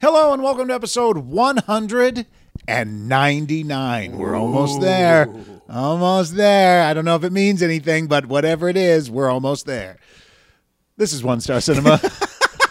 Hello and welcome to episode 199. We're almost there. Almost there. I don't know if it means anything, but whatever it is, we're almost there. This is One Star Cinema.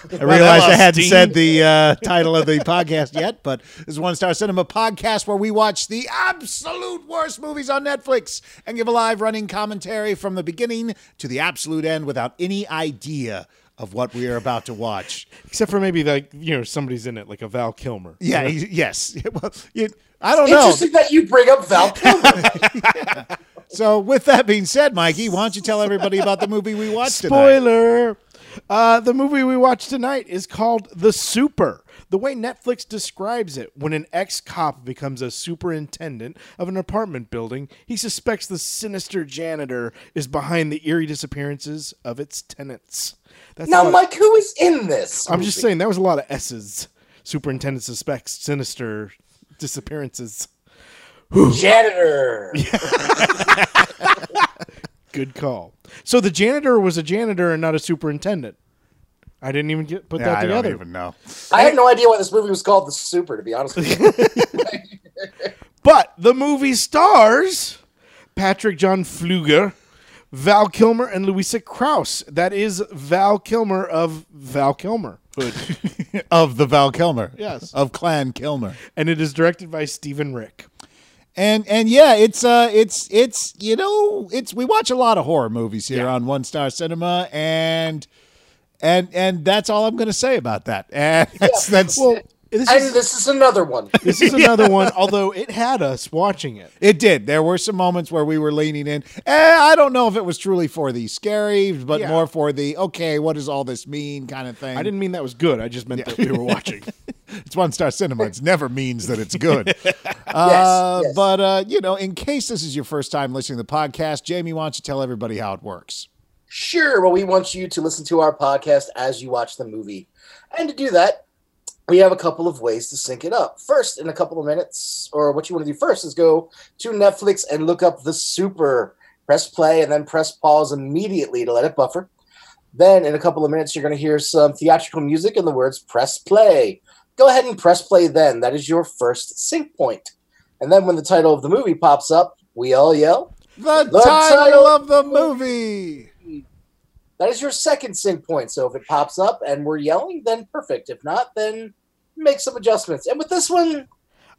I realized I hadn't said the uh, title of the podcast yet, but this is One Star Cinema podcast where we watch the absolute worst movies on Netflix and give a live running commentary from the beginning to the absolute end without any idea of what we are about to watch. Except for maybe like you know somebody's in it, like a Val Kilmer. Yeah, he- yes. Well, you, I don't know. Interesting that you bring up Val Kilmer. So, with that being said, Mikey, why don't you tell everybody about the movie we watched tonight? Spoiler. Uh, the movie we watched tonight is called The Super. The way Netflix describes it, when an ex cop becomes a superintendent of an apartment building, he suspects the sinister janitor is behind the eerie disappearances of its tenants. That's now, Mike, who is in this? I'm just saying that was a lot of S's. Superintendent suspects sinister disappearances. janitor. Good call. So the janitor was a janitor and not a superintendent. I didn't even get put Yeah, that I together. don't even know. I had no idea why this movie was called The Super. To be honest with you, But the movie stars Patrick John Flueger, Val Kilmer, and Louisa Krause. That is Val Kilmer of Val Kilmer. Of the Val Kilmer. Yes. Of Clan Kilmer. and it is directed by Stephan Rick. And and yeah, it's uh it's it's you know, it's we watch a lot of horror movies here Yeah. on One Star Cinema and and and that's all I'm going to say about that. And that's, that's Well, this and is, this is another one. this is another one, although it had us watching it. It did. There were some moments where we were leaning in. Eh, I don't know if it was truly for the scary, but Yeah. more for the okay, what does all this mean kind of thing. I didn't mean that was good. I just meant that we were watching. It's one star cinema. It never means that it's good. uh, yes. But, uh, you know, in case this is your first time listening to the podcast, Jamie, why don't you tell everybody how it works? Sure. Well, we want you to listen to our podcast as you watch the movie. And to do that, we have a couple of ways to sync it up. First, in a couple of minutes, or what you want to do first is go to Netflix and look up The Super. Press play and then press pause immediately to let it buffer. Then, in a couple of minutes, you're going to hear some theatrical music and the words press play. Go ahead and press play then. That is your first sync point. And then, when the title of the movie pops up, we all yell, The, The title, title- of the movie. That is your second sync point. So if it pops up and we're yelling, then perfect. If not, then make some adjustments. And with this one,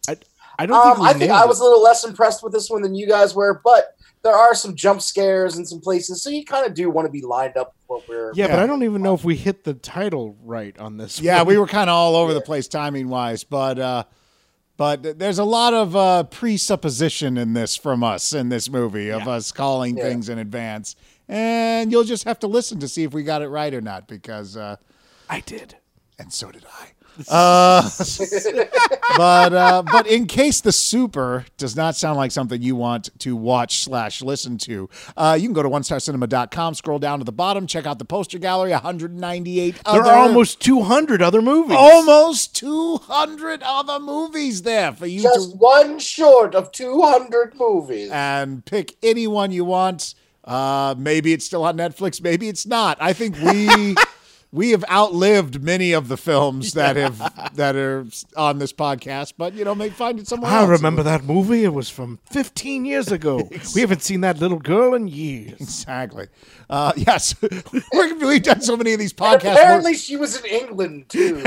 I I don't um, we I think nailed I it. was a little less impressed with this one than you guys were, but there are some jump scares in some places, so you kind of do want to be lined up with what we're. Yeah, but I don't even know if we hit the title right on this. Yeah, one. we were kind of all over the place timing wise, but uh, but there's a lot of uh, presupposition in this from us in this movie of Yeah. us calling Yeah. things in advance, and you'll just have to listen to see if we got it right or not because. Uh, I did. and so did I. Uh, but uh, but in case the super does not sound like something you want to watch slash listen to, uh, you can go to onestarcinema.com, scroll down to the bottom, check out the poster gallery, 198 There other, are almost 200 other movies. almost 200 other movies there for you Just to one short of 200 movies. and pick any one you want. Uh, maybe it's still on Netflix, maybe it's not. I think we we have outlived many of the films that have that are on this podcast, but you know, maybe find it somewhere I else. remember that movie. It was from 15 years ago. we haven't seen that little girl in years. Exactly. Uh, yes, We're, we've done so many of these podcasts. Apparently, she was in England too.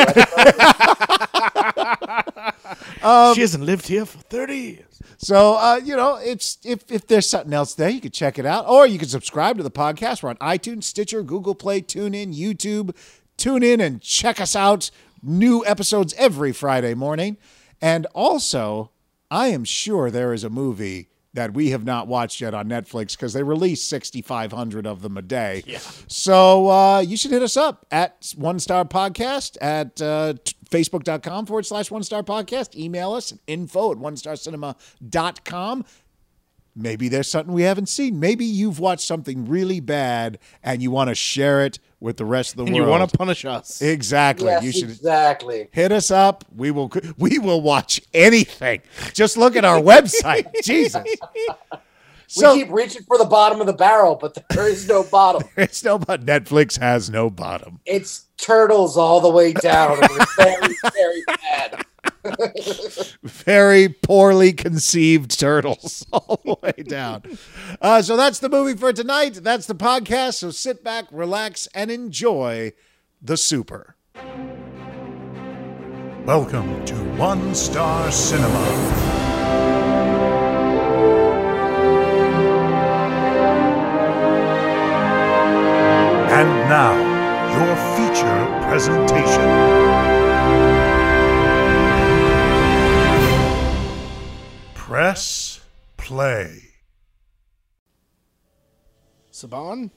I she hasn't lived here for 30 years. So uh, you know, it's if if there's something else there, you can check it out, or you can subscribe to the podcast. We're on iTunes, Stitcher, Google Play, TuneIn, YouTube. Tune in and check us out. New episodes every Friday morning, and also, I am sure there is a movie that we have not watched yet on Netflix because they release 6,500 of them a day. Yeah. So uh, you should hit us up at One Star Podcast at uh, t- facebook.com forward slash One Star Podcast. Email us at info at onestarcinema.com. Maybe there's something we haven't seen. Maybe you've watched something really bad and you want to share it with the rest of the And world. you want to punish us. exactly. yes, you should exactly. hit us up. We will we will watch anything. Just look at our website. Jesus. So we keep reaching for the bottom of the barrel, but there is no bottom. it's no but Netflix has no bottom. It's turtles all the way down. And we're very, very bad. Very poorly conceived turtles all the way down. Uh, so that's the movie for tonight. That's the podcast. So sit back, relax, and enjoy the super. Welcome to One Star Cinema. And now, your feature presentation. Press play. Saban?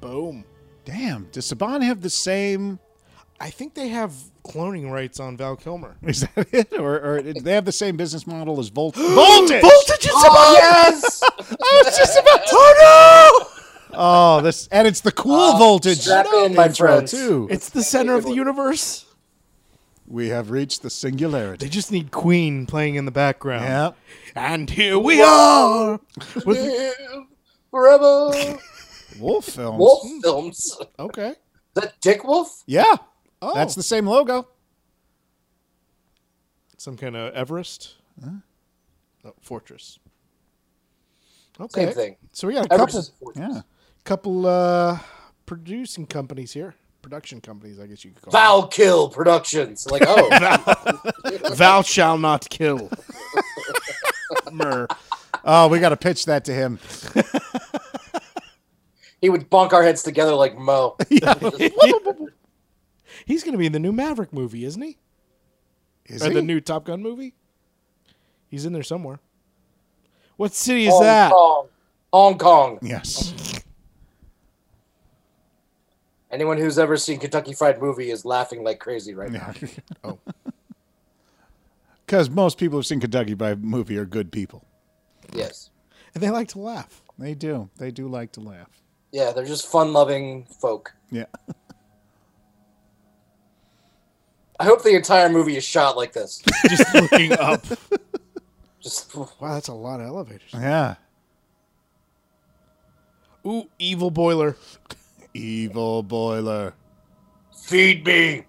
Boom. Damn, does Saban have the same? I think they have cloning rights on Val Kilmer. Is that it, or, or do they have the same business model as Volt? Voltage. Voltage is Oh, yes! I was just about. Oh no! Oh, this and it's the cool Oh, voltage. strap in, my intro, friends. too. It's the center of the universe. we have reached the singularity. They just need Queen playing in the background. Yeah. And here we are. With, Forever. Wolf films. Wolf hmm. Films. okay. Is that Dick Wolf? Yeah. Oh. That's the same logo. Some kind of Everest. Oh, Fortress. Okay. Same thing. So we got a Everest couple is a fortress. Yeah. Couple uh producing companies here. Production companies, I guess you could call Val Kill Productions. Like, oh, them. Val shall not kill. Mer. Oh, we got to pitch that to him. he would bonk our heads together like Moe. He's going to be in the new Maverick movie, isn't he? Is or he? the new Top Gun movie? He's in there somewhere. What city is Hong that? Kong. Hong Kong. Yes. Anyone who's ever seen Kentucky Fried Movie is laughing like crazy right now. Yeah. Oh. Because most people who've seen Kentucky by movie are good people. Yes. And they like to laugh. They do. They do like to laugh. Yeah, they're just fun-loving folk. Yeah. I hope the entire movie is shot like this. Just looking up. Just Wow, that's a lot of elevators. Yeah. Ooh, evil boiler. Evil boiler. feed me.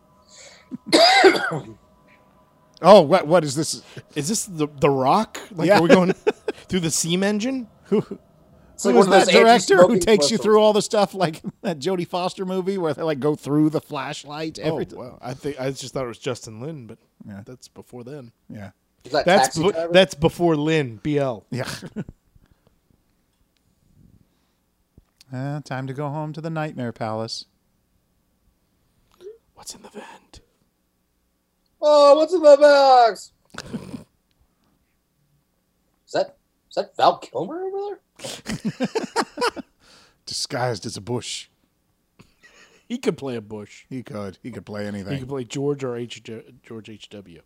Oh, what? What is this? Is this the the Rock? Like, Yeah. are we going through the steam engine? It's like Who was one that director who anti-smoking takes you through all the stuff like that Jodie Foster movie where they like go through the flashlight? Oh, Everything. wow. I think I just thought it was Justin Lin, but Yeah. that's before then. Yeah. That That's taxi be- that's before Lin BL. Yeah. uh, time to go home to the Nightmare Palace. What's in the vent? Oh, what's in the box? Is that is that Val Kilmer over there? Disguised as a bush. He could play a Bush. He could. He could play anything. He could play George or H. George H. W.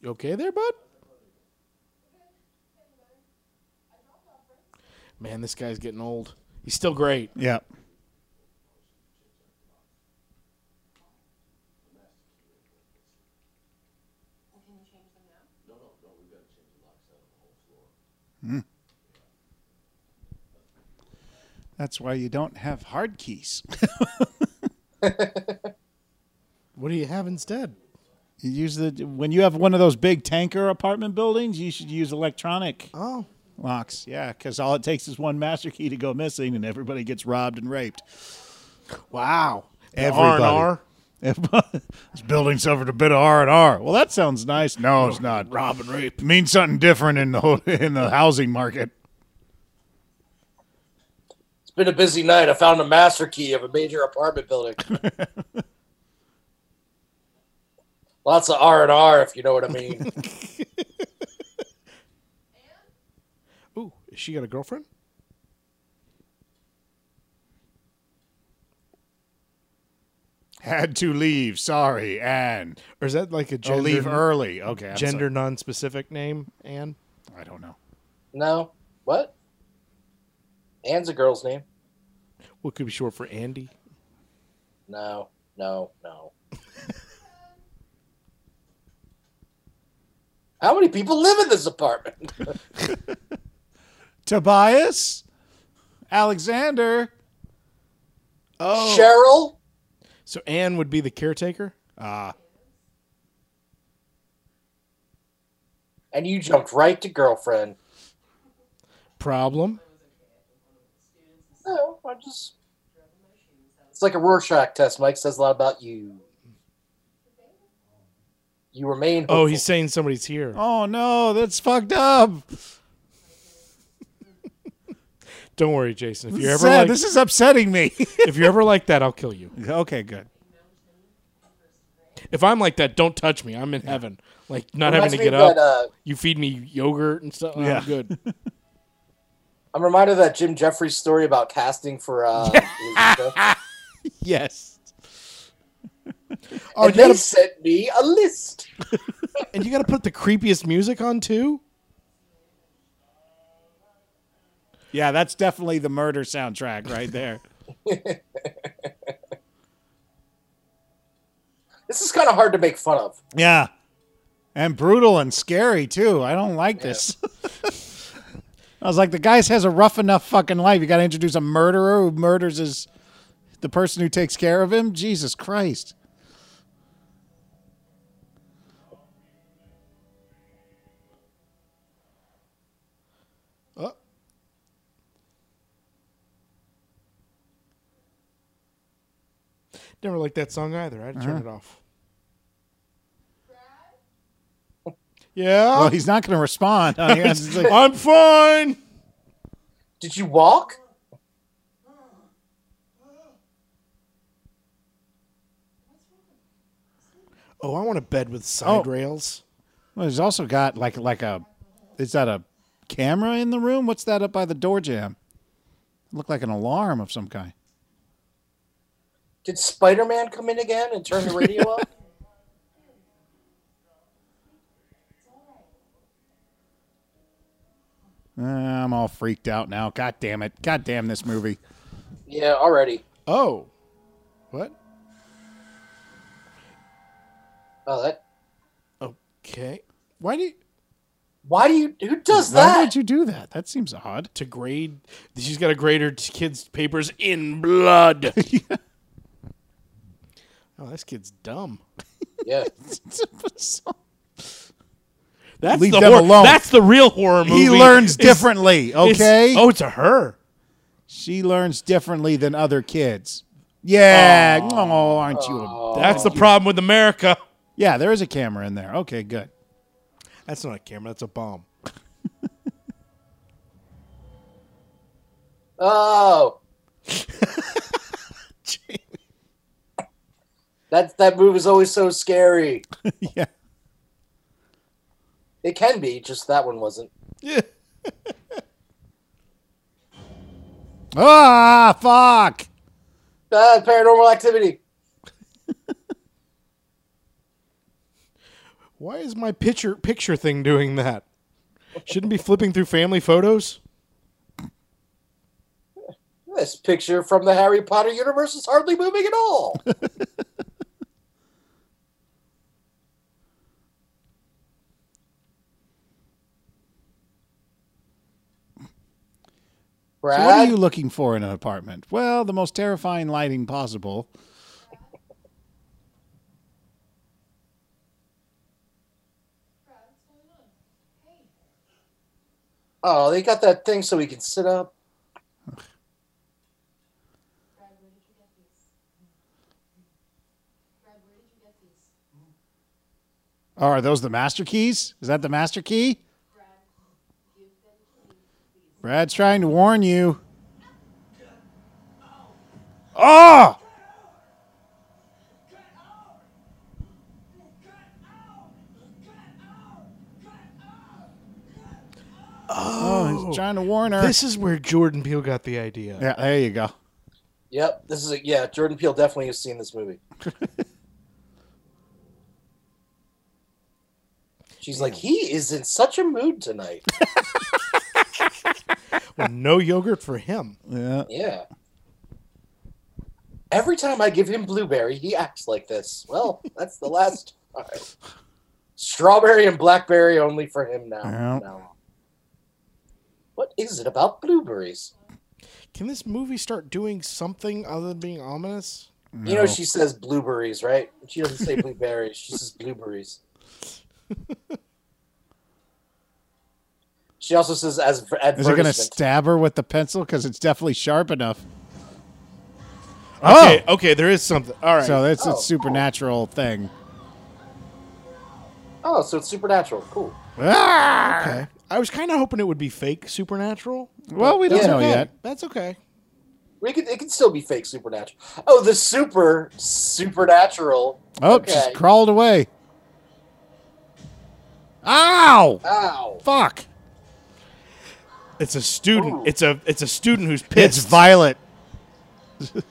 You okay there, bud? Man, this guy's getting old. He's still great. Yeah. Hmm. That's why you don't have hard keys. What do you have instead? You use the when you have one of those big tanker apartment buildings, you should use electronic Oh, locks. Yeah, because all it takes is one master key to go missing, and everybody gets robbed and raped. wow. Everybody. R&R? this building suffered a bit of R and R. Well, that sounds nice. No, it's not. Rob and rape. It means something different in the whole- in the housing market. It's been a busy night. I found a master key of a major apartment building. Lots of R and R, if you know what I mean. Ooh, is she got a girlfriend? Had to leave. Sorry, Anne. Or is that like a Oh, gender, leave early. Okay, I'm gender non-specific name, Anne? I don't know. no, what? Anne's a girl's name. What could be short for Andy? No, no, no. How many people live in this apartment? Tobias, Alexander. Oh, Cheryl? so Anne would be the caretaker. Ah, And you jumped right to girlfriend. Problem. No, I just. It's like a Rorschach test. Mike says a lot about you. You remain. Oh, he's saying somebody's here. oh no, that's fucked up. Don't worry, Jason. If you're ever sad. like, this is upsetting me. if you're ever like that, I'll kill you. okay, good. If I'm like that, don't touch me. I'm in heaven. Like not having to me get up. That, uh, you feed me yogurt and stuff. Yeah. I'm good. I'm reminded of that Jim Jefferies story about casting for. Uh, Elizabeth. Yes. Oh, and you they gotta, sent me a list. and you got to put the creepiest music on too. Yeah, that's definitely the murder soundtrack right there. This is kind of hard to make fun of. yeah. And brutal and scary too. I don't like this. I was like, the guy has a rough enough fucking life. You got to introduce a murderer who murders his the person who takes care of him. Jesus Christ. Never liked that song either. I had to turn uh-huh. it off. Yeah, Well, he's not going to respond. I mean, it's like- I'm fine. Did you walk? Oh, I want a bed with oh. side Oh. rails. well, he's also got like like a. Is that a camera in the room? What's that up by the door jam? Look like an alarm of some kind. Did Spider Man come in again and turn the radio up? Uh, I'm all freaked out now. God damn it. God damn this movie. Yeah, already. Oh, what? Oh, that. Okay. Why do you Why do you? Who does Why that? Why would you do that? That seems odd. to grade? She's got to grade her kids' papers in blood. Oh, this kid's dumb. Yeah. That's Leave the them hor- alone. That's the real horror movie. he learns is- differently, is- okay? oh, it's a her. She learns differently than other kids. Yeah. Oh, aren't you? A, That's the problem with America. yeah, there is a camera in there. Okay, good. That's not a camera. That's a bomb. Oh. That that move is always so scary. yeah. It can be, just that one wasn't. Yeah. Ah, fuck. Ah, paranormal activity. Why is my picture picture thing doing that? Shouldn't be flipping through family photos. This picture from the Harry Potter universe is hardly moving at all. So what are you looking for in an apartment? Well, the most terrifying lighting possible. oh, they got that thing so we can sit up. Brad, where did you get these? Brad, where did you get these? Oh, are those the master keys? Is that the master key? Brad, give them to me, please. Brad's trying to warn you. Oh! Oh, he's trying to warn her. This is where Jordan Peele got the idea. yeah, there you go. Yep, this is a yeah. Jordan Peele definitely has seen this movie. She's like, he is in such a mood tonight. Well, no yogurt for him. Yeah. yeah. Every time I give him blueberry, he acts like this. Well, that's the last time. Strawberry and blackberry only for him now. Yep. now. What is it about blueberries? Can this movie start doing something other than being ominous? You know, she says blueberries, right? She doesn't say blueberries. She says blueberries. she also says as Is it going to stab her with the pencil? Because it's definitely sharp enough. Okay, okay, there is something. All right. So it's Oh, a supernatural thing. oh, so it's supernatural. Cool. Ah! okay. I was kind of hoping it would be fake supernatural. Well, we don't Yeah. know Okay, yet. That's okay. We could, it could still be fake supernatural. Oh, the super supernatural. Oh, Okay. she's crawled away. Ow! Ow. Fuck! It's a student. Ooh. It's a it's a student who's pissed. It's Violet.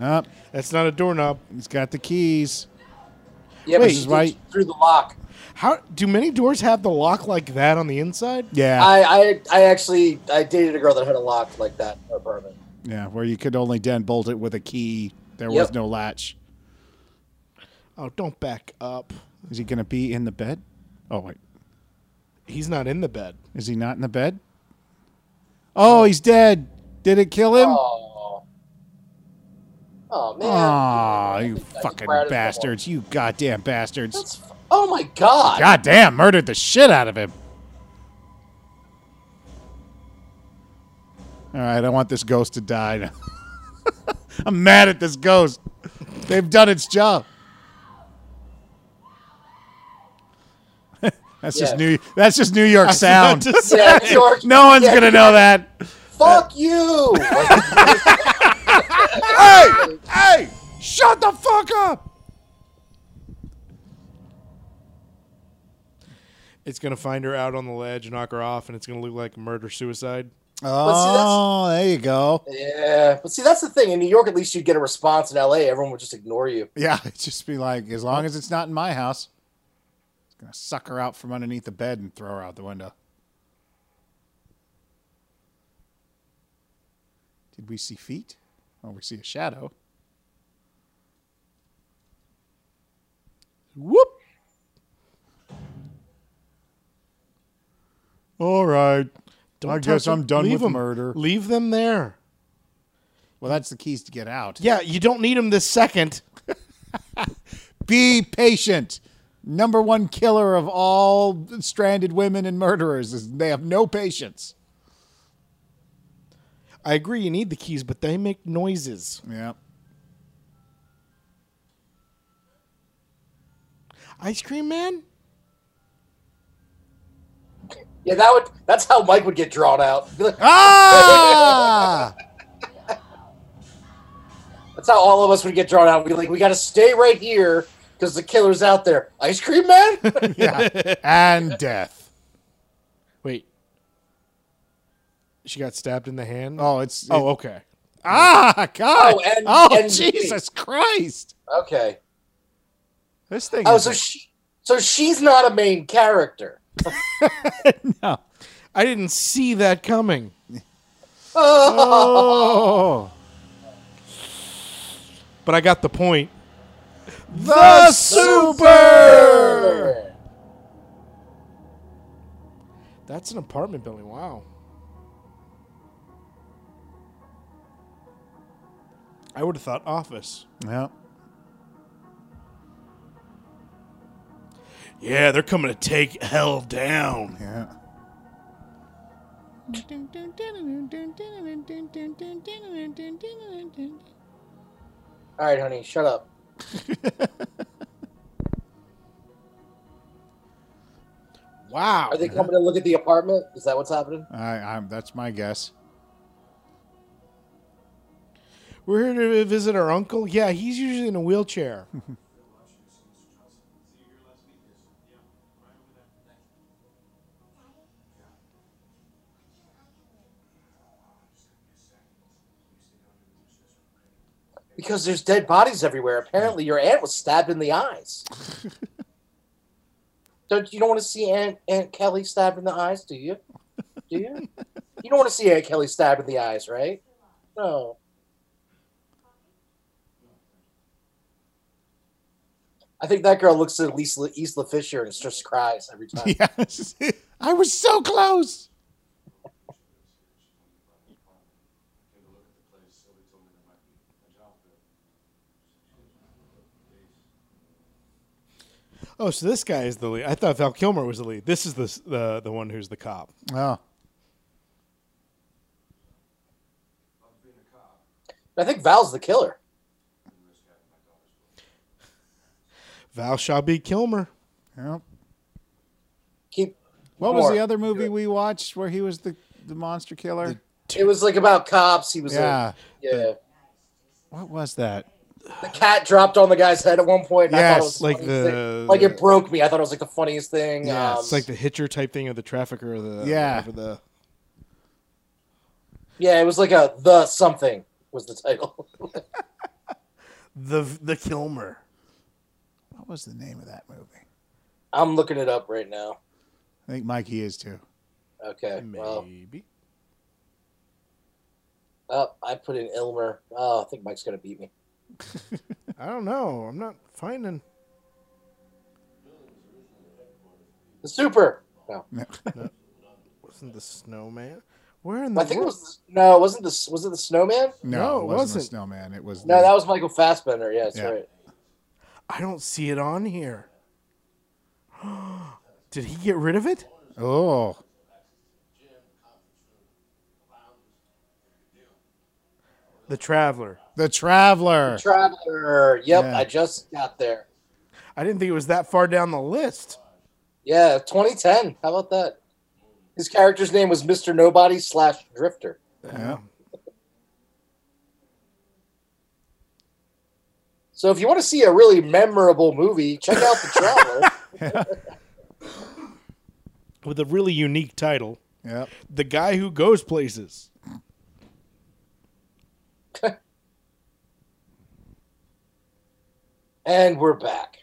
Up, That's not a doorknob. he's got the keys. Yeah, Wait, but this she is why- through the lock. How do many doors have the lock like that on the inside? Yeah, I, I I actually I dated a girl that had a lock like that in her apartment. yeah, where you could only den bolt it with a key. There was no latch. Oh, don't back up. Is he going to be in the bed? Oh wait, He's not in the bed. is he not in the bed? Oh, he's dead. Did it kill him? Oh. Oh man. Aw, you fucking ratted them all. bastards! You goddamn bastards! That's f- oh my god. Goddamn, murdered the shit out of him. All right, I want this ghost to die. I'm mad at this ghost. They've done its job. That's just Yeah. New. That's just New York sound. Yeah, New York- no one's yeah, gonna know that. Fuck you. Hey, hey, shut the fuck up. It's gonna find her out on the ledge, knock her off, and it's gonna look like murder suicide. Oh, there you go. yeah, but see that's the thing. In New York, at least you'd get a response. In L.A., everyone would just ignore you. Yeah, it'd just be like, as long as it's not in my house, it's gonna suck her out from underneath the bed and throw her out the window. Did we see feet? Oh, we see a shadow. Whoop. All right. Don't I guess. I'm done with them. murder. Leave them there. Well, that's the keys to get out. Yeah, you don't need them this second. Be patient. Number one killer of all stranded women and murderers is they have no patience. I agree, you need the keys, but they make noises. Yeah. Ice cream man? Yeah, that would. That's how Mike would get drawn out. Ah! That's how all of us would get drawn out. We'd like, we got to stay right here because the killer's out there. Ice cream man. yeah. And death. Wait. She got stabbed in the hand? Oh, it's Oh, okay. ah, God. Oh, and- oh, and- Jesus Christ. okay. This thing. Oh, is so she. So she's not a main character. no. I didn't see that coming. Oh, But I got the point. The super. That's an apartment building. Wow. I would have thought office. Yeah. Yeah, they're coming to take hell down. Yeah. All right, honey, shut up. Wow. Are they coming to look at the apartment? Is that what's happening? I, I'm, that's my guess. We're here to visit our uncle. Yeah, he's usually in a wheelchair. Because there's dead bodies everywhere. Apparently, your aunt was stabbed in the eyes. don't you don't want to see Aunt Aunt Kelly stabbed in the eyes? Do you? Do you? You don't want to see Aunt Kelly stabbed in the eyes, right? No. I think that girl looks at Isla, Isla Fisher and just cries every time. Yes. I was so close. Oh, so this guy is the lead. I thought Val Kilmer was the lead. This is the the the one who's the cop. Oh. I think Val's the killer. Val shall be Kilmer. Yep. Keep. What was the other movie we watched where he was the, the monster killer? It was like about cops. He was yeah. a yeah. What was that? The cat dropped on the guy's head at one point. And I thought it Yes, was like funniest the- thing. like it broke me. I thought it was like the funniest thing. Yeah, um, It's like the hitcher type thing, or the trafficker, or the Yeah. whatever the yeah, it was like a the something was the title. the the Kilmer. What was the name of that movie? I'm looking it up right now. I think Mikey is too. Okay. Well, Maybe. oh, I put in Ilmer. Oh, I think Mike's gonna beat me. I don't know. I'm not finding. The Super. No, Wasn't the snowman? Where in the I think it was no. Wasn't this? Was it the Snowman? No, No, it it wasn't, wasn't. a snowman. It was No, the- that was Michael Fassbender. Yeah, that's Yeah. right. I don't see it on here. Did he get rid of it? Oh. The Traveler. The Traveler. Traveler. Yep, Yeah. I just got there. I didn't think it was that far down the list. Yeah, 2010. How about that? His character's name was Mr. Nobody slash Drifter. Yeah. So if you want to see a really memorable movie, check out The Traveler. With a really unique title. Yep. The guy who goes places. and we're back.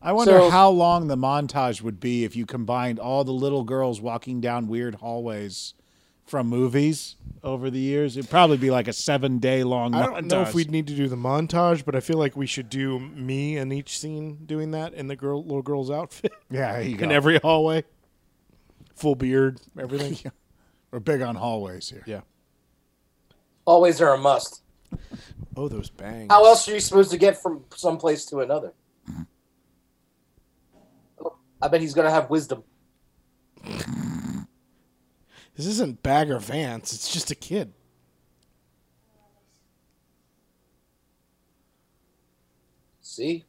I wonder So- how long the montage would be if you combined all the little girls walking down weird hallways from movies over the years. It'd probably be like a seven day long montage. I don't know if we'd need to do the montage, but I feel like we should do me in each scene doing that in the girl little girl's outfit Yeah, there you go. in every hallway. Full beard, everything. We're big on hallways here. yeah. Always are a must. Oh, those bangs. How else are you supposed to get from some place to another? Oh, I bet he's gonna have wisdom. This isn't Bagger Vance. It's just a kid. See,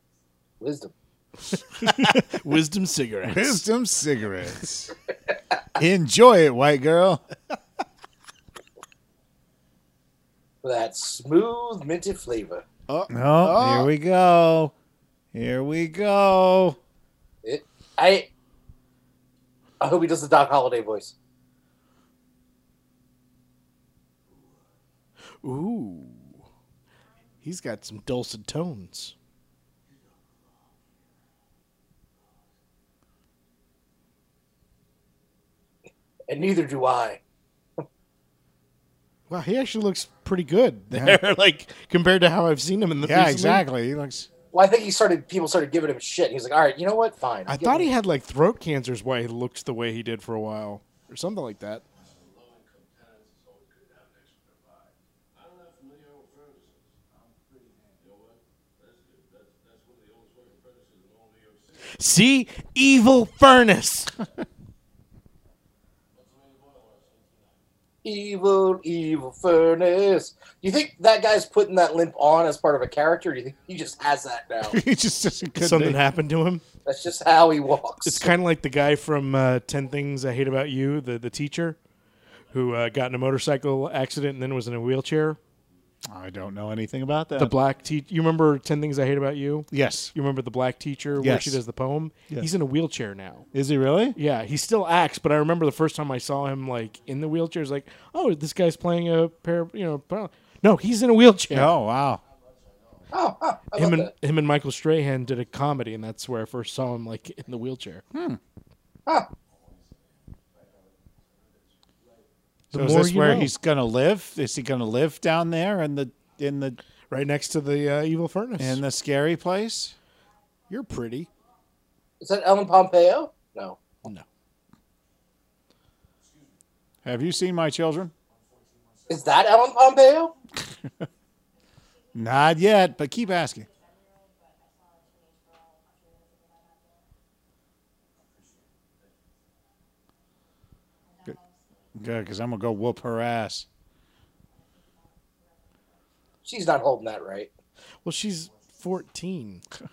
wisdom. Wisdom cigarettes. Wisdom cigarettes. Enjoy it, white girl. That smooth minty flavor. Oh, oh, oh, here we go. Here we go. It. I. I hope he does the Doc Holliday voice. Ooh. He's got some dulcet tones. And neither do I. Wow, he actually looks pretty good there, like compared to how I've seen him in the Yeah, recently. exactly. He looks. Well, I think he started. People started giving him shit. He's like, "All right, you know what? Fine." I Give thought me- he had like throat cancer is why he looked the way he did for a while, or something like that. See, evil furnace. evil, evil furnace. Do you think that guy's putting that limp on as part of a character? Or do you think he just has that now? He just doesn't. Something be. happened to him. That's just how he walks. It's kind of like the guy from uh, Ten Things I Hate About You, the the teacher, who uh, got in a motorcycle accident and then was in a wheelchair. I don't know anything about that. The black teacher. You remember Ten Things I Hate About You? yes. You remember the black teacher where Yes. she does the poem? Yes. He's in a wheelchair now. Is he really? Yeah, he still acts, but I remember the first time I saw him like in the wheelchair, it's like, oh, this guy's playing a pair, of you know. par- No, he's in a wheelchair. Oh wow. oh, oh, I him love and that. him and Michael Strahan did a comedy, and that's where I first saw him like in the wheelchair. Huh. The So is this you where know. he's gonna live? Is he gonna live down there in the in the right next to the uh, evil furnace. in the scary place? You're pretty. Is that Ellen Pompeo? No. No. Have you seen my children? Is that Ellen Pompeo? Not yet, but keep asking. Good, because I'm gonna go whoop her ass. She's not holding that right. Well, she's 14.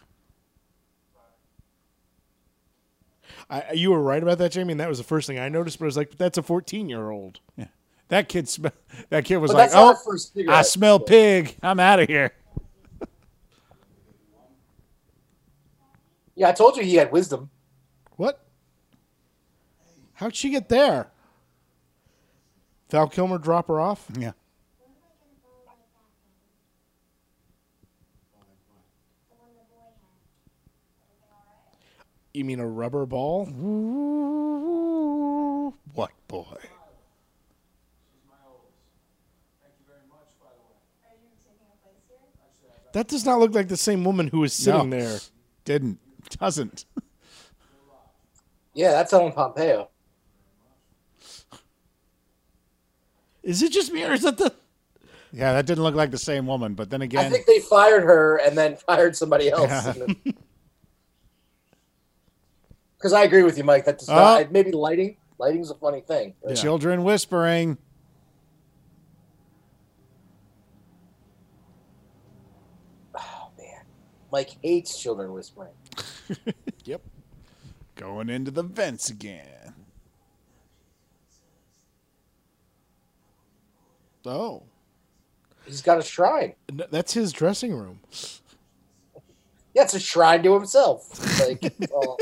I, you were right about that, Jamie, and that was the first thing I noticed. But I was like, "That's a 14 year old." Yeah, That kid, sm- that kid was But like, "Oh, first I smell pig. I'm out of here." Yeah, I told you he had wisdom. What? How'd she get there? Val Kilmer drop her off? Yeah. You mean a rubber ball? What boy? That does not look like the same woman who was sitting No. there. Didn't. Doesn't. Yeah, that's Ellen Pompeo. Is it just me, or is that the? Yeah, that didn't look like the same woman. But then again, I think they fired her and then fired somebody else. Because I agree with you, Mike. That does Oh. not, uh, maybe lighting. Lighting's a funny thing. children whispering. Oh man, Mike hates children whispering. Yep. Going into the vents again. Oh, He's got a shrine. N- that's his dressing room. Yeah, it's a shrine to himself. Like it's all,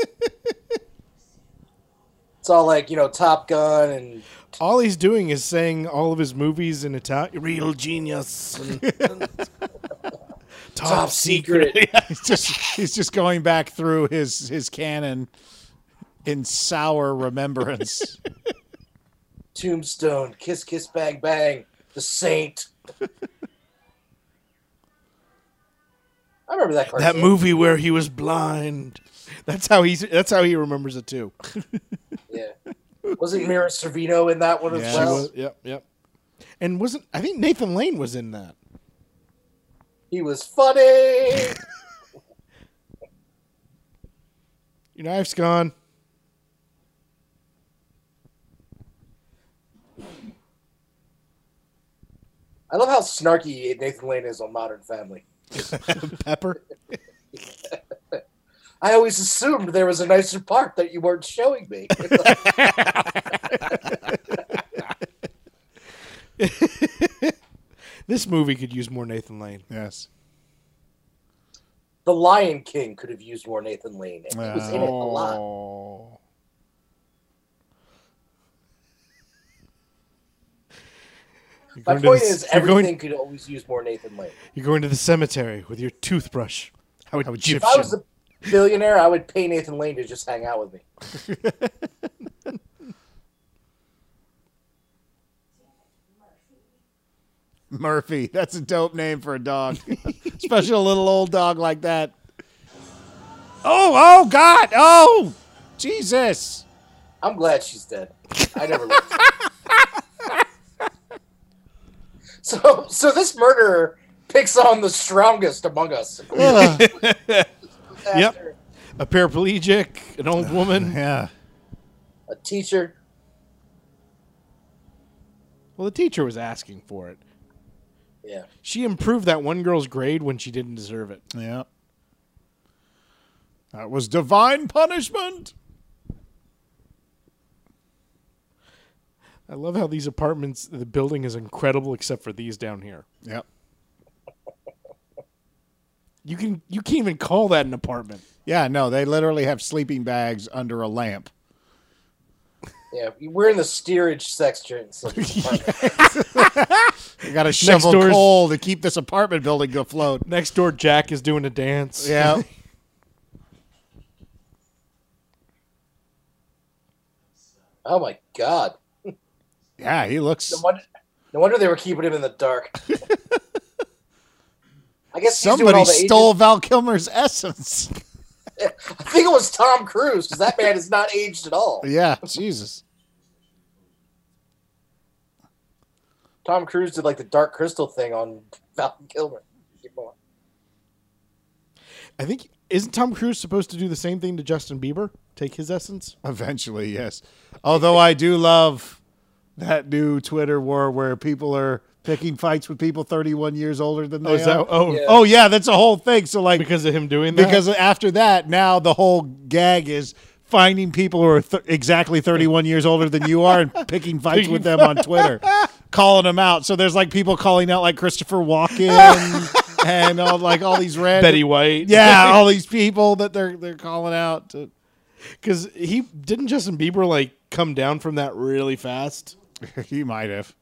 it's all like you know Top Gun and All he's doing is saying all of his movies in Italian. Real genius. Top, Top secret. Secret. He's just he's just going back through his his canon in sour remembrance. Tombstone, Kiss Kiss Bang Bang, The Saint. I remember that cartoon. that movie where he was blind. That's how he's. That's how he remembers it too. Yeah. Wasn't Mira Sorvino in that one as Yeah. She well? was- yep, yep. And wasn't I think Nathan Lane was in that? He was funny. Your knife's gone. I love how snarky Nathan Lane is on Modern Family. Pepper. I always assumed there was a nicer part that you weren't showing me. This movie could use more Nathan Lane. yes. the Lion King could have used more Nathan Lane. and He was in it a lot. Oh. You're My going to point the- is, everything Going, could always use more Nathan Lane. you're going to the cemetery with your toothbrush. How How Egyptian. If I was a billionaire, I would pay Nathan Lane to just hang out with me. Murphy. That's a dope name for a dog. Especially a little old dog like that. Oh, oh God. Oh, Jesus. I'm glad she's dead. I never loved her. So, so this murderer picks on the strongest among us. Ugh. After a paraplegic, an old uh, woman. Yeah. A teacher. Well, the teacher was asking for it. Yeah. She improved that one girl's grade when she didn't deserve it. Yeah. That was divine punishment. I love how these apartments, the building is incredible except for these down here. Yep. You can you can't even call that an apartment. Yeah, no, they literally have sleeping bags under a lamp. Yeah. We're in the steerage section. of this got to shovel coal to keep this apartment building afloat. Next door, Jack is doing a dance. Yeah. Oh my god. Yeah, he looks. No wonder, no wonder they were keeping him in the dark. I guess he's doing Somebody all the stole Val Kilmer's essence. I think it was Tom Cruise because that man is not aged at all. yeah, Jesus. Tom Cruise did like the Dark Crystal thing on Val Kilmer. Keep going. I think isn't Tom Cruise supposed to do the same thing to Justin Bieber? Take his essence? Eventually, yes. Although I do love that new Twitter war where people are picking fights with people 31 years older than they Oh, is that, are. oh, Yeah. Oh yeah, that's a whole thing. So like because of him doing that. because after that, now the whole gag is finding people who are th- exactly 31 years older than you are and picking fights with them on Twitter, calling them out. So there's like people calling out like Christopher Walken and all like all these red Betty White. Yeah, all these people that they're they're calling out. To, because he didn't Justin Bieber like come down from that really fast. he might have.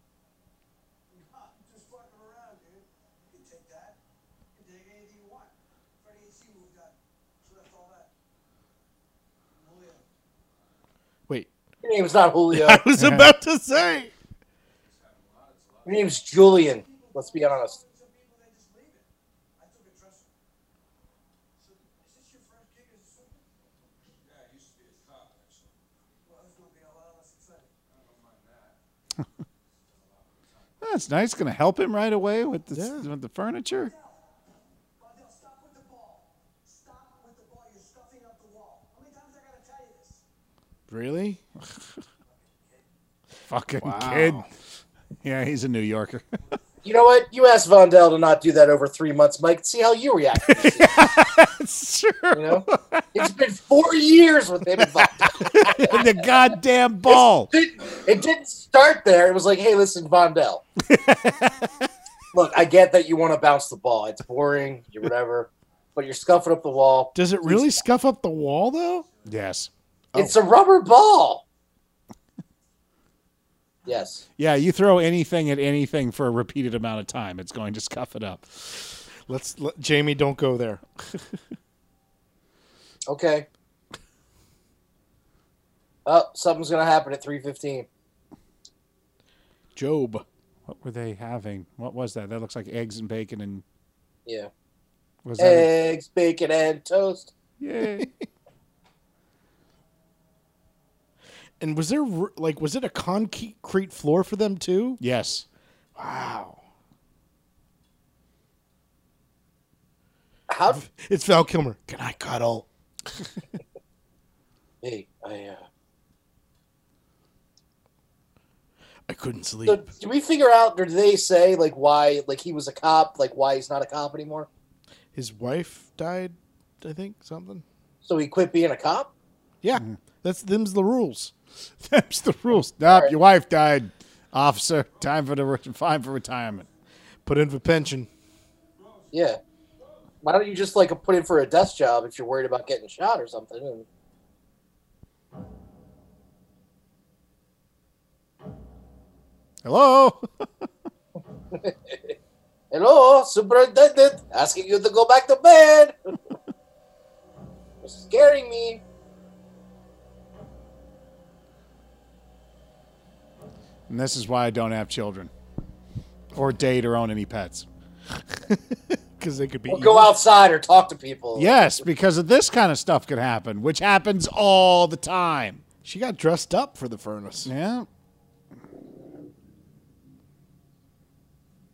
Just fucking around, dude. You can take that. You can take anything you want. Freddie and Steve moved out. So that's all that. Julio. Wait, Your name's not Julio. I was about to say. Your name's Julian. Let's be honest. Some people, they just leave it. I took a trust. So, is this your first gig as a super? Yeah, I used to be a cop, actually. Well, it's going to be a lot less exciting. I don't mind that. That's nice. Going to help him right away with the Yeah. with the furniture. Vardell, stop with the ball. Stop with the ball. You're stuffing up the wall. How many times I got to tell you this? Really? Fucking Wow. kid. Yeah, he's a New Yorker. You know what? You asked Vondell to not do that over three months, Mike. See how you react. sure. You know, it's been four years with him and Vondell. the goddamn ball. It, it didn't start there. It was like, hey, listen, Vondell. Look, I get that you want to bounce the ball. It's boring, you whatever, but you're scuffing up the wall. Does it really scuff up the wall though? Yes. It's a rubber ball. Yes. Yeah, you throw anything at anything for a repeated amount of time, it's going to scuff it up. Let's let, Jamie don't go there. Okay. Oh, something's gonna happen at three fifteen. Job. What were they having? What was that? That looks like eggs and bacon and Yeah. was that? a- Eggs, bacon, and toast. Yay. And was there like was it a concrete floor for them too? yes. Wow. How? It's Val Kilmer. Can I cuddle? Hey, I. Uh, I couldn't sleep. so, did we figure out? Or did they say like why? Like he was a cop. Like why he's not a cop anymore? His wife died, I think, something. So he quit being a cop. Yeah. That's them's the rules. That's the rules. Nope, right. your wife died, officer. Time for the re- time for retirement. Put in for pension. Yeah. Why don't you just like put in for a desk job if you're worried about getting shot or something? And Hello. Hello, superintendent, asking you to go back to bed. You're scaring me. And this is why I don't have children, or date or own any pets. Because they could be Or go outside or talk to people. Yes, because of this kind of stuff could happen, which happens all the time. She got dressed up for the furnace. Yeah.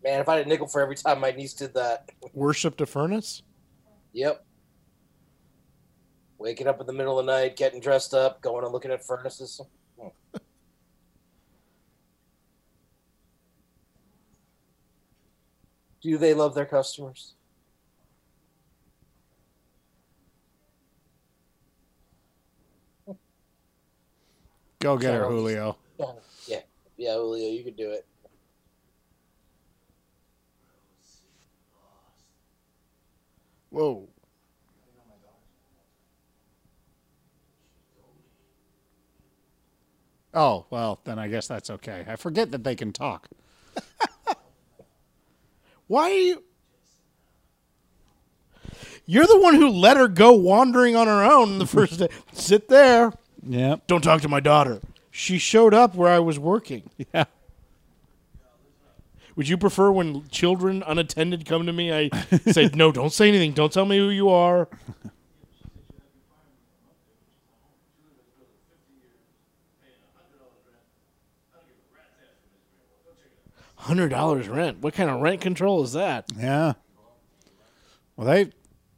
Man, if I had a nickel for every time my niece did that. Worshipped a furnace? Yep. Waking up in the middle of the night, getting dressed up, going and looking at furnaces. Do they love their customers? Go get her, Julio. Yeah, yeah, Julio, you could do it. Whoa. Oh, well, then I guess that's okay. I forget that they can talk. Why are you? You're the one who let her go wandering on her own the first day. Sit there. Yeah. Don't talk to my daughter. She showed up where I was working. Yeah. Would you prefer when children unattended come to me? I say, no, don't say anything. Don't tell me who you are. Hundred dollars rent. What kind of rent control is that? Yeah. Well, they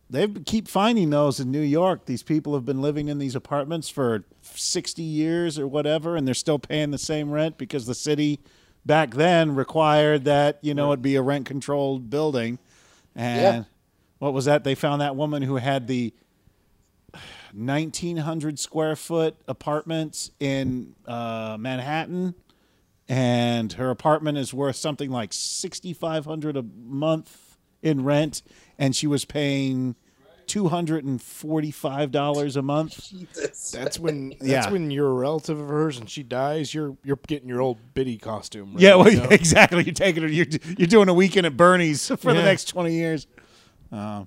they keep finding those in New York. These people have been living in these apartments for 60 years or whatever, and they're still paying the same rent because the city back then required that, you know, it be a rent controlled building. And Yeah. what was that? They found that woman who had the 1900 square foot apartments in uh, Manhattan and her apartment is worth something like 6500 a month in rent and she was paying $245 a month Jesus. That's when that's Yeah. when you're a relative of hers and she dies. You're you're getting your old biddy costume. right? yeah well You know? exactly you're taking it you're, you're doing a weekend at bernie's for the next 20 years uh,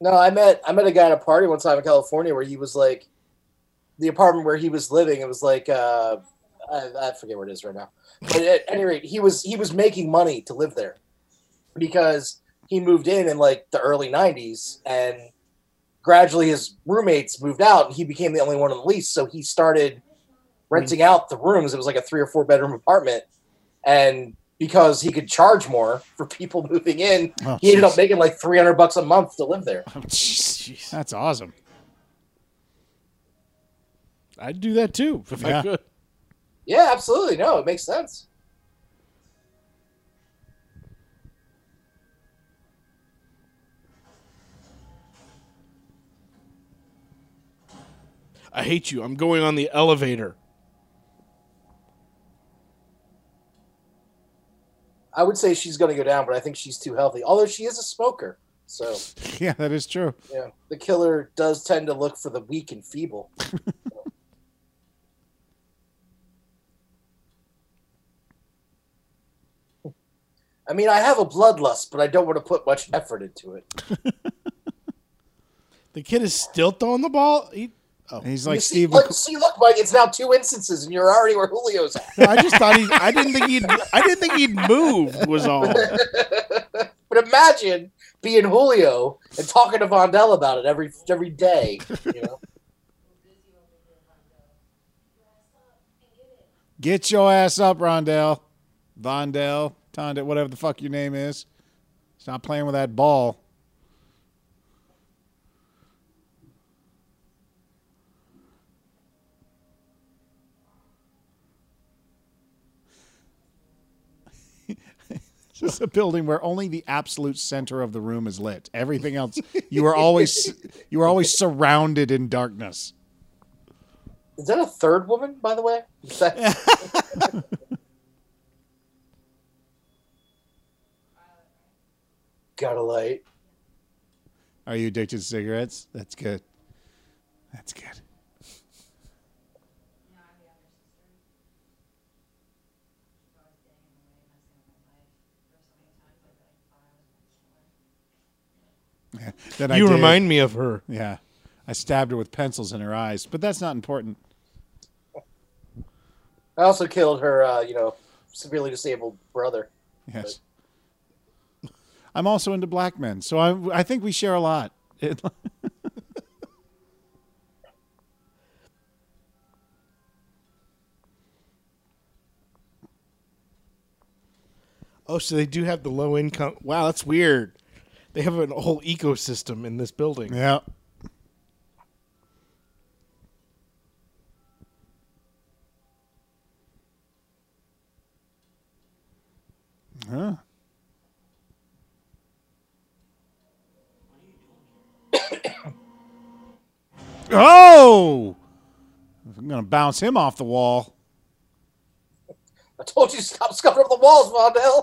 No, I met I met a guy at a party one time in California where he was like, the apartment where he was living. It was like uh, I, I forget where it is right now. But at any rate, he was he was making money to live there because he moved in in like the early '90s, and gradually his roommates moved out, and he became the only one on the lease. So he started renting out the rooms. It was like a three or four bedroom apartment, and because he could charge more for people moving in, Oh, he ended up making like 300 bucks a month to live there. Oh, jeez. that's awesome I'd do that too if Yeah. I could. Yeah, absolutely. No, it makes sense. I hate you. I'm going on the elevator. I would say she's going to go down, but I think she's too healthy. Although she is a smoker, so yeah that is true yeah, the killer does tend to look for the weak and feeble. I mean, I have a bloodlust, but I don't want to put much effort into it. The kid is still throwing the ball. He, oh. he's You like see, steve look, McQu- see, look, Mike. It's now two instances, and you're already where Julio's at. No, I just thought he. I didn't think he'd. I didn't think he'd moved. Was all. But imagine being Julio and talking to Vondell about it every every day. You know. Get your ass up, Rondell. Vondell, Tondell, whatever the fuck your name is. Stop playing with that ball. It's just a building where only the absolute center of the room is lit. Everything else, you are always you are always surrounded in darkness. Is that a third woman, by the way? Is that- Got a light. Are you addicted to cigarettes? That's good. That's good. No, I'm the other sister. She's always getting in the way, messing with my life. There's so many times I like thought I was gonna kill her. Yeah. Then I You did. remind me of her. Yeah. I stabbed her with pencils in her eyes, but that's not important. I also killed her, uh, you know, severely disabled brother. Yes. I'm also into black men, so I I think we share a lot. Oh, so they do have the low income. Wow, that's weird. They have a whole ecosystem in this building. yeah. Huh. Oh! I'm gonna bounce him off the wall. I told you to stop scuffing up the walls, Vondell.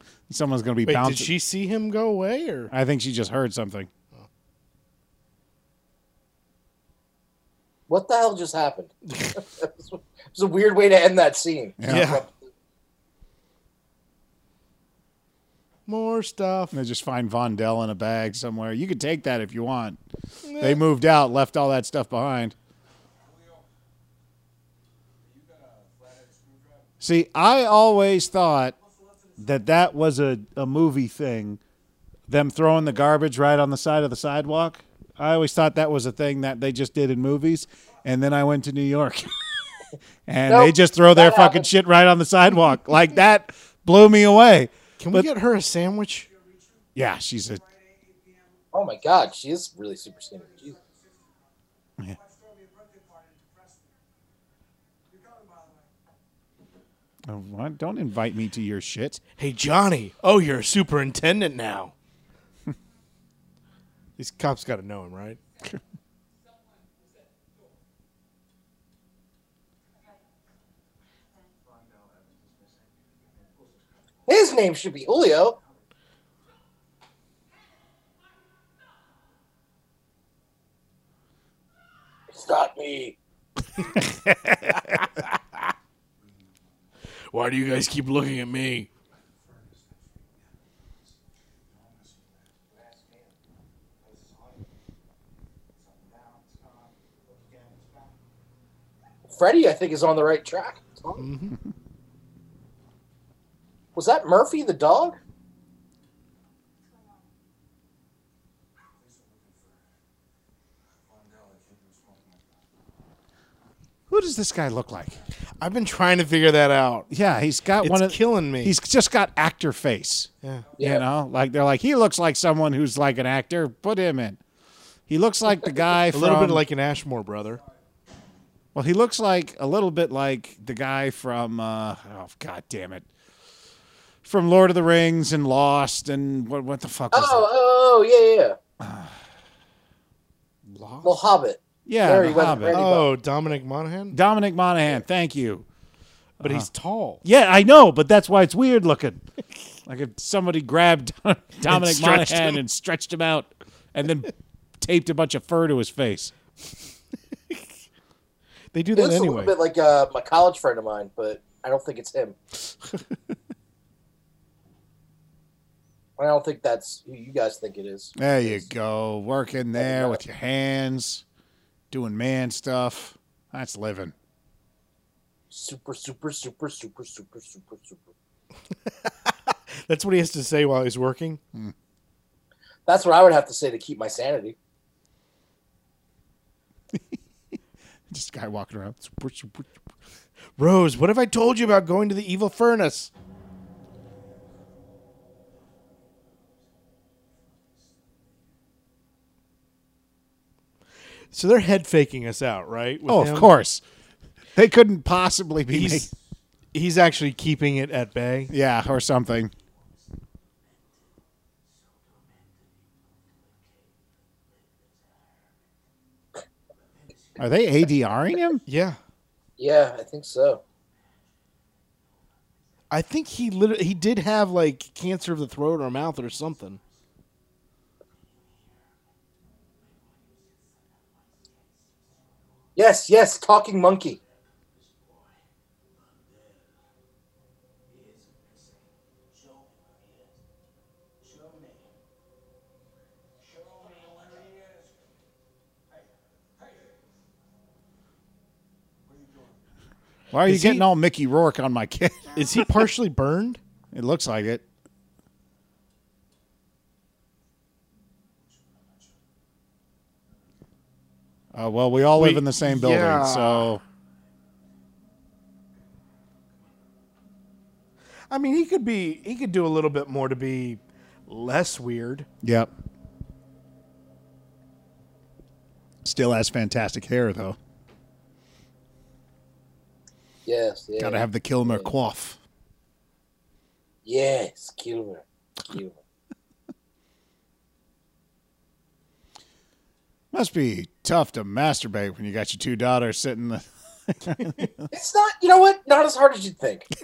Someone's gonna be Wait, bouncing. did she see him go away, or I think she just heard something. what the hell just happened? it was a weird way to end that scene. Yeah. More stuff? They just find Vondell in a bag somewhere. You could take that if you want. They moved out, left all that stuff behind. See, I always thought that that was a, a movie thing, them throwing the garbage right on the side of the sidewalk. I always thought that was a thing that they just did in movies. And then I went to New York and Nope, they just throw their fucking happened. shit right on the sidewalk. like that blew me away. Can we get her a sandwich? Yeah, she's a. Oh my god, she is really super skinny. Jesus. Watch throw me a birthday party to depress me. You're coming, by the way. Oh, what? Don't invite me to your shit. Hey, Johnny. Oh, you're a superintendent now. These cops got to know him, right? His name should be Julio. It's not me. Why do you guys keep looking at me? Freddie, I think, is on the right track. Mm-hmm. Was that Murphy the dog? Who does this guy look like? I've been trying to figure that out. Yeah, he's got It's one of killing me. He's just got actor face. Yeah. Yeah. You know, like they're like he looks like someone who's like an actor. Put him in. He looks like the guy A from. little bit like an Ashmore brother. Well, he looks like a little bit like the guy from. Uh, oh God damn it! From Lord of the Rings and Lost and what? What the fuck was Oh, oh, yeah, yeah. Lost? Well, Hobbit. Yeah, there the Hobbit. Randy. oh, Dominic Monaghan? Dominic Monaghan. Thank you. But he's tall. Yeah, I know, but that's why it's weird looking. like if somebody grabbed Dominic stretched Monaghan him. and stretched him out, and then taped a bunch of fur to his face. They do He that looks a little bit like uh, my college friend of mine, but I don't think it's him. I don't think that's who you guys think it is. There you go, working there with your hands, doing man stuff. That's living. Super, super, super, super, super, super, super. That's what he has to say while he's working. Hmm. That's what I would have to say to keep my sanity. Just a guy walking around. Rose, what have I told you about going to the evil furnace? So they're head faking us out, right? with Oh, of course. They couldn't possibly be. He's make- he's actually keeping it at bay. yeah, or something. Are they ADRing him? Yeah. Yeah, I think so. I think he literally he did have like cancer of the throat or mouth or something. Yes, yes, talking monkey. Why are you Is he- getting all Mickey Rourke on my kid? Is he partially burned? It looks like it. Uh, well, we all live in the same building, yeah. so I mean, he could be he could do a little bit more to be less weird. yep. Still has fantastic hair, though. Yes, yeah. Got to have the Kilmer coif. Yes, Kilmer. Kilmer. Must be tough to masturbate when you got your two daughters sitting. The- It's not, you know what? Not as hard as you'd think.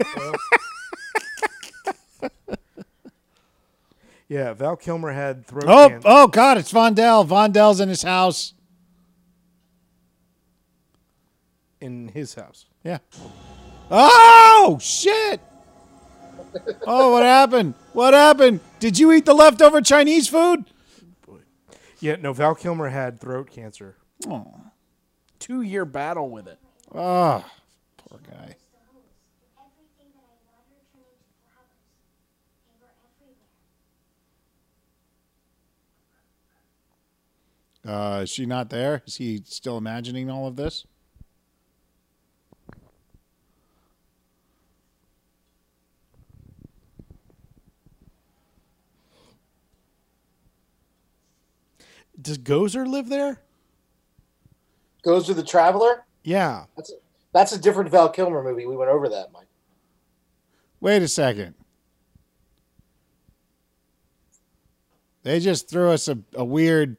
Yeah, Val Kilmer had throat oh, cancer. oh God! It's Vondell. Vondell's in his house. in his house. Yeah. Oh shit! Oh, what happened? What happened? Did you eat the leftover Chinese food? Yeah, no, Val Kilmer had throat cancer. Oh, two year battle with it. Ah, oh, poor guy. Uh, is she not there? Is he still imagining all of this? Does Gozer live there? Gozer the Traveler. Yeah. That's a, that's a different Val Kilmer movie. We went over that, Mike. Wait a second. They just threw us a, a weird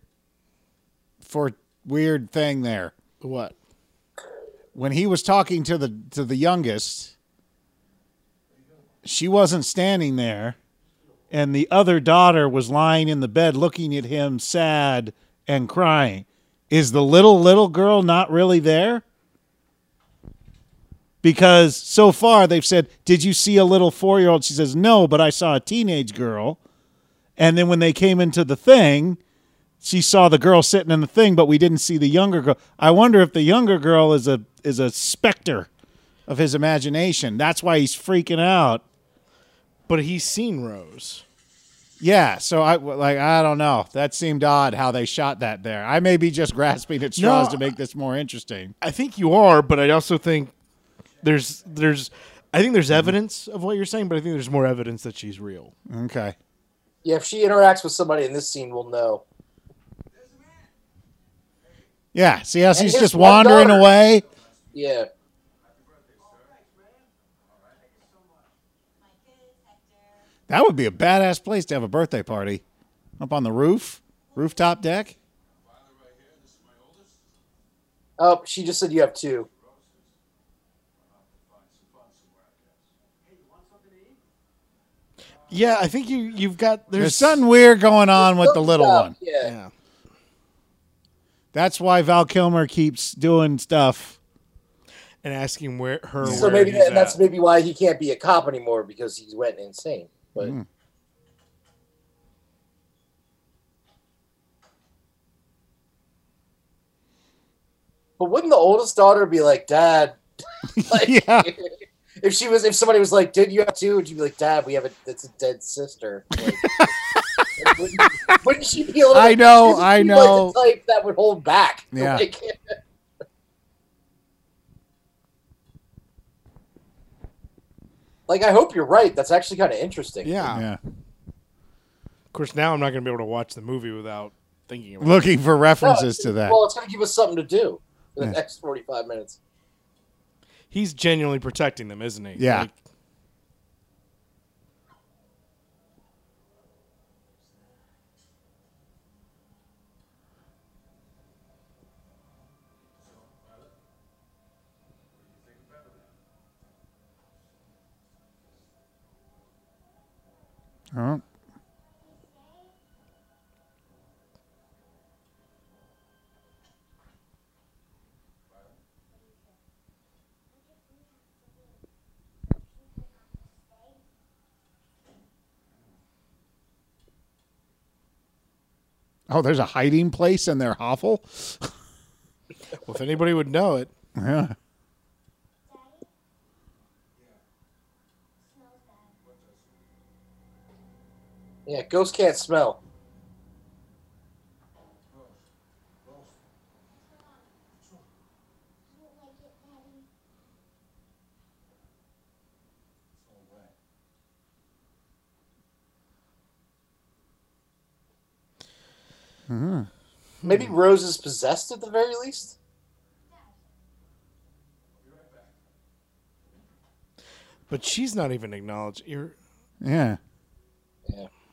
for weird thing there. What? When he was talking to the to the youngest, she wasn't standing there, and the other daughter was lying in the bed looking at him sad and crying. Is the little little girl not really there? Because so far they've said, "Did you see a little 4-year-old?" She says, "No, but I saw a teenage girl." And then when they came into the thing, she saw the girl sitting in the thing, but we didn't see the younger girl. I wonder if the younger girl is a is a specter of his imagination. That's why he's freaking out. But he's seen Rose. Yeah, so I like I don't know. That seemed odd how they shot that there. I may be just grasping at straws No, to make this more interesting. I think you are, but I also think there's there's I think there's evidence of what you're saying, but I think there's more evidence that she's real. Okay. Yeah, if she interacts with somebody in this scene, we'll know. Yeah, see how And she's just wandering daughter. away? Yeah. That would be a badass place to have a birthday party. Up on the roof, rooftop deck. Oh, she just said you have two. Yeah, I think you you've got there's, There's something weird going on with the little Yeah, one. Yeah. Yeah. That's why Val Kilmer keeps doing stuff. And asking where her So where maybe he's that, that's maybe why he can't be a cop anymore because he went insane. But Mm. but wouldn't the oldest daughter be like, Dad? like, Yeah. If she was, if somebody was like, "Did you have two? Would you be like, Dad? We have a, it's a dead sister. Like, like, wouldn't, wouldn't she be a little? I know, I know. Like the type that would hold back. Yeah. Like, like, I hope you're right. That's actually kind of interesting. Yeah. Yeah. Of course, now I'm not going to be able to watch the movie without thinking about it. Looking for No, references to that. Well, it's going to give us something to do for the Yeah. next 45 minutes. He's genuinely protecting them, isn't he? Yeah. Like, Oh. Oh, there's a hiding place in their hovel. well, if anybody would know it, Yeah. Yeah, ghosts can't smell. Hmm. Maybe Rose is possessed at the very least. but she's not even acknowledged. You're Yeah.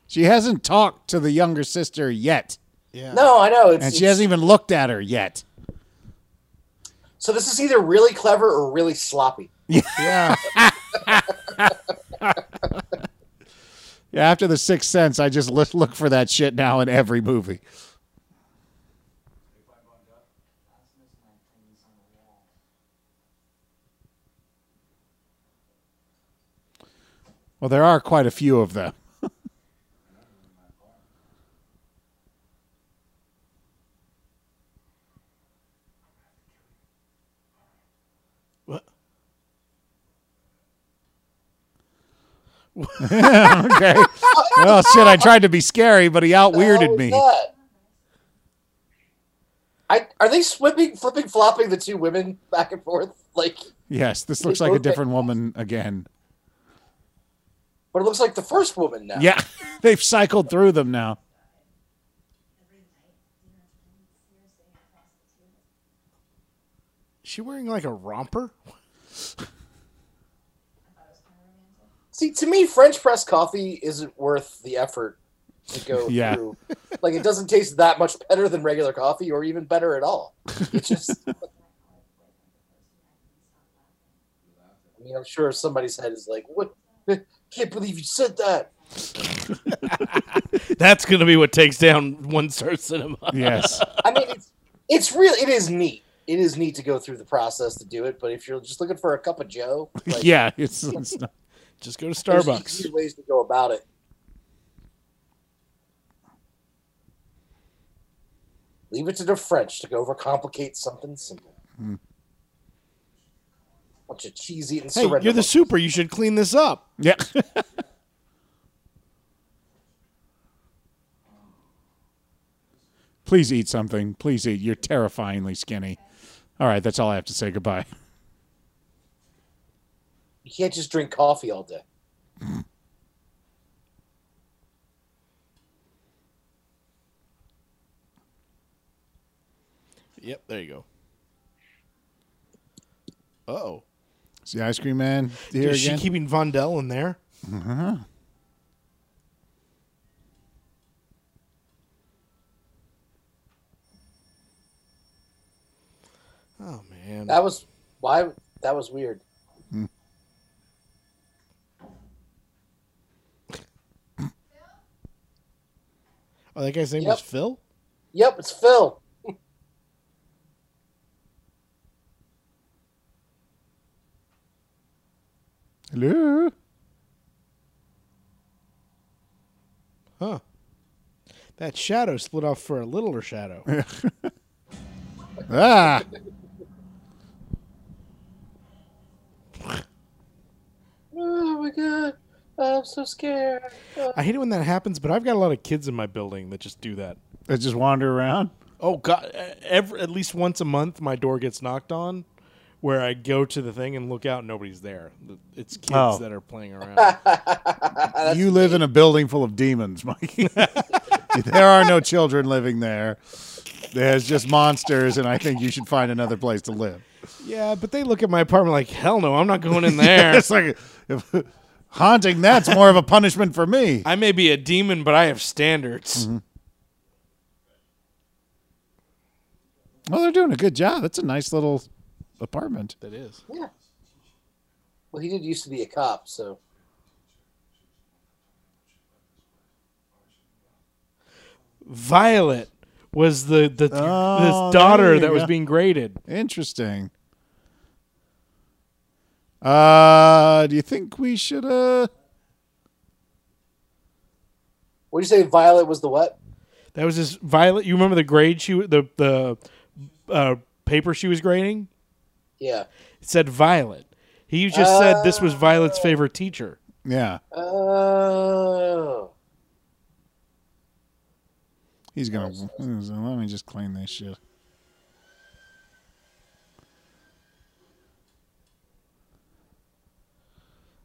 Yeah. She hasn't talked to the younger sister yet. yeah. No, I know. It's, And she it's- hasn't even looked at her yet. So this is either really clever or really sloppy. Yeah. Yeah, after the Sixth Sense, I just look, look for that shit now in every movie. Well, there are quite a few of them. okay. Well, shit, I tried to be scary, but he out What the hell weirded me. that? I are they flipping, flipping, flopping the two women back and forth? Like, Yes, this looks like a different woman again. but it looks like the first woman now. Yeah, they've cycled through them now. Is she wearing like a romper? See, to me, French press coffee isn't worth the effort to go Yeah. through. Like, it doesn't taste that much better than regular coffee, or even better at all. It's just. I mean, I'm sure somebody's head is like, "What? Can't believe you said that." That's gonna be what takes down one star cinema. Yes. I mean, it's it's real. It is neat. It is neat to go through the process to do it. But if you're just looking for a cup of Joe, like, yeah, it's, it's not, Just go to Starbucks. easier ways to go about it. Leave it to the French to overcomplicate something simple. Hmm. Bunch of cheese eating Hey, you're the monkeys. super. You should clean this up. yeah. Please eat something. Please eat. You're terrifyingly skinny. All right, that's all I have to say. Goodbye. You can't just drink coffee all day. Yep, there you go. Oh, Is the ice cream man here is she again? keeping Vondell in there? Uh-huh. Oh man, That was why. That was weird. Oh that guy's name Yep. was Phil. Yep, it's Phil. Hello. Huh. That shadow split off for a littler shadow. Ah. Oh my god, Oh, I'm so scared. I hate it when that happens, but I've got a lot of kids in my building that just do that. They just wander around. Oh god, every at least once a month my door gets knocked on where I go to the thing and look out and nobody's there. It's kids Oh. that are playing around. you live in a building full of demons, Mikey. there are no children living there. There's just monsters, and I think you should find another place to live. yeah, but they look at my apartment like, "Hell no, I'm not going in there." it's like if, haunting. That's more of a punishment for me. I may be a demon, but I have standards. Mm-hmm. Well, they're doing a good job. That's a nice little apartment. That is. Yeah. Well, he did used to be a cop, so Violet was the the Oh, this daughter you that was being graded. Interesting. Uh, do you think we should uh? what do you say? Violet was the what? That was this Violet. You remember the grade she w- the the uh, paper she was grading? Yeah. It said Violet. He just said this was Violet's favorite teacher. Yeah, Oh. he's gonna. Let me just clean this shit.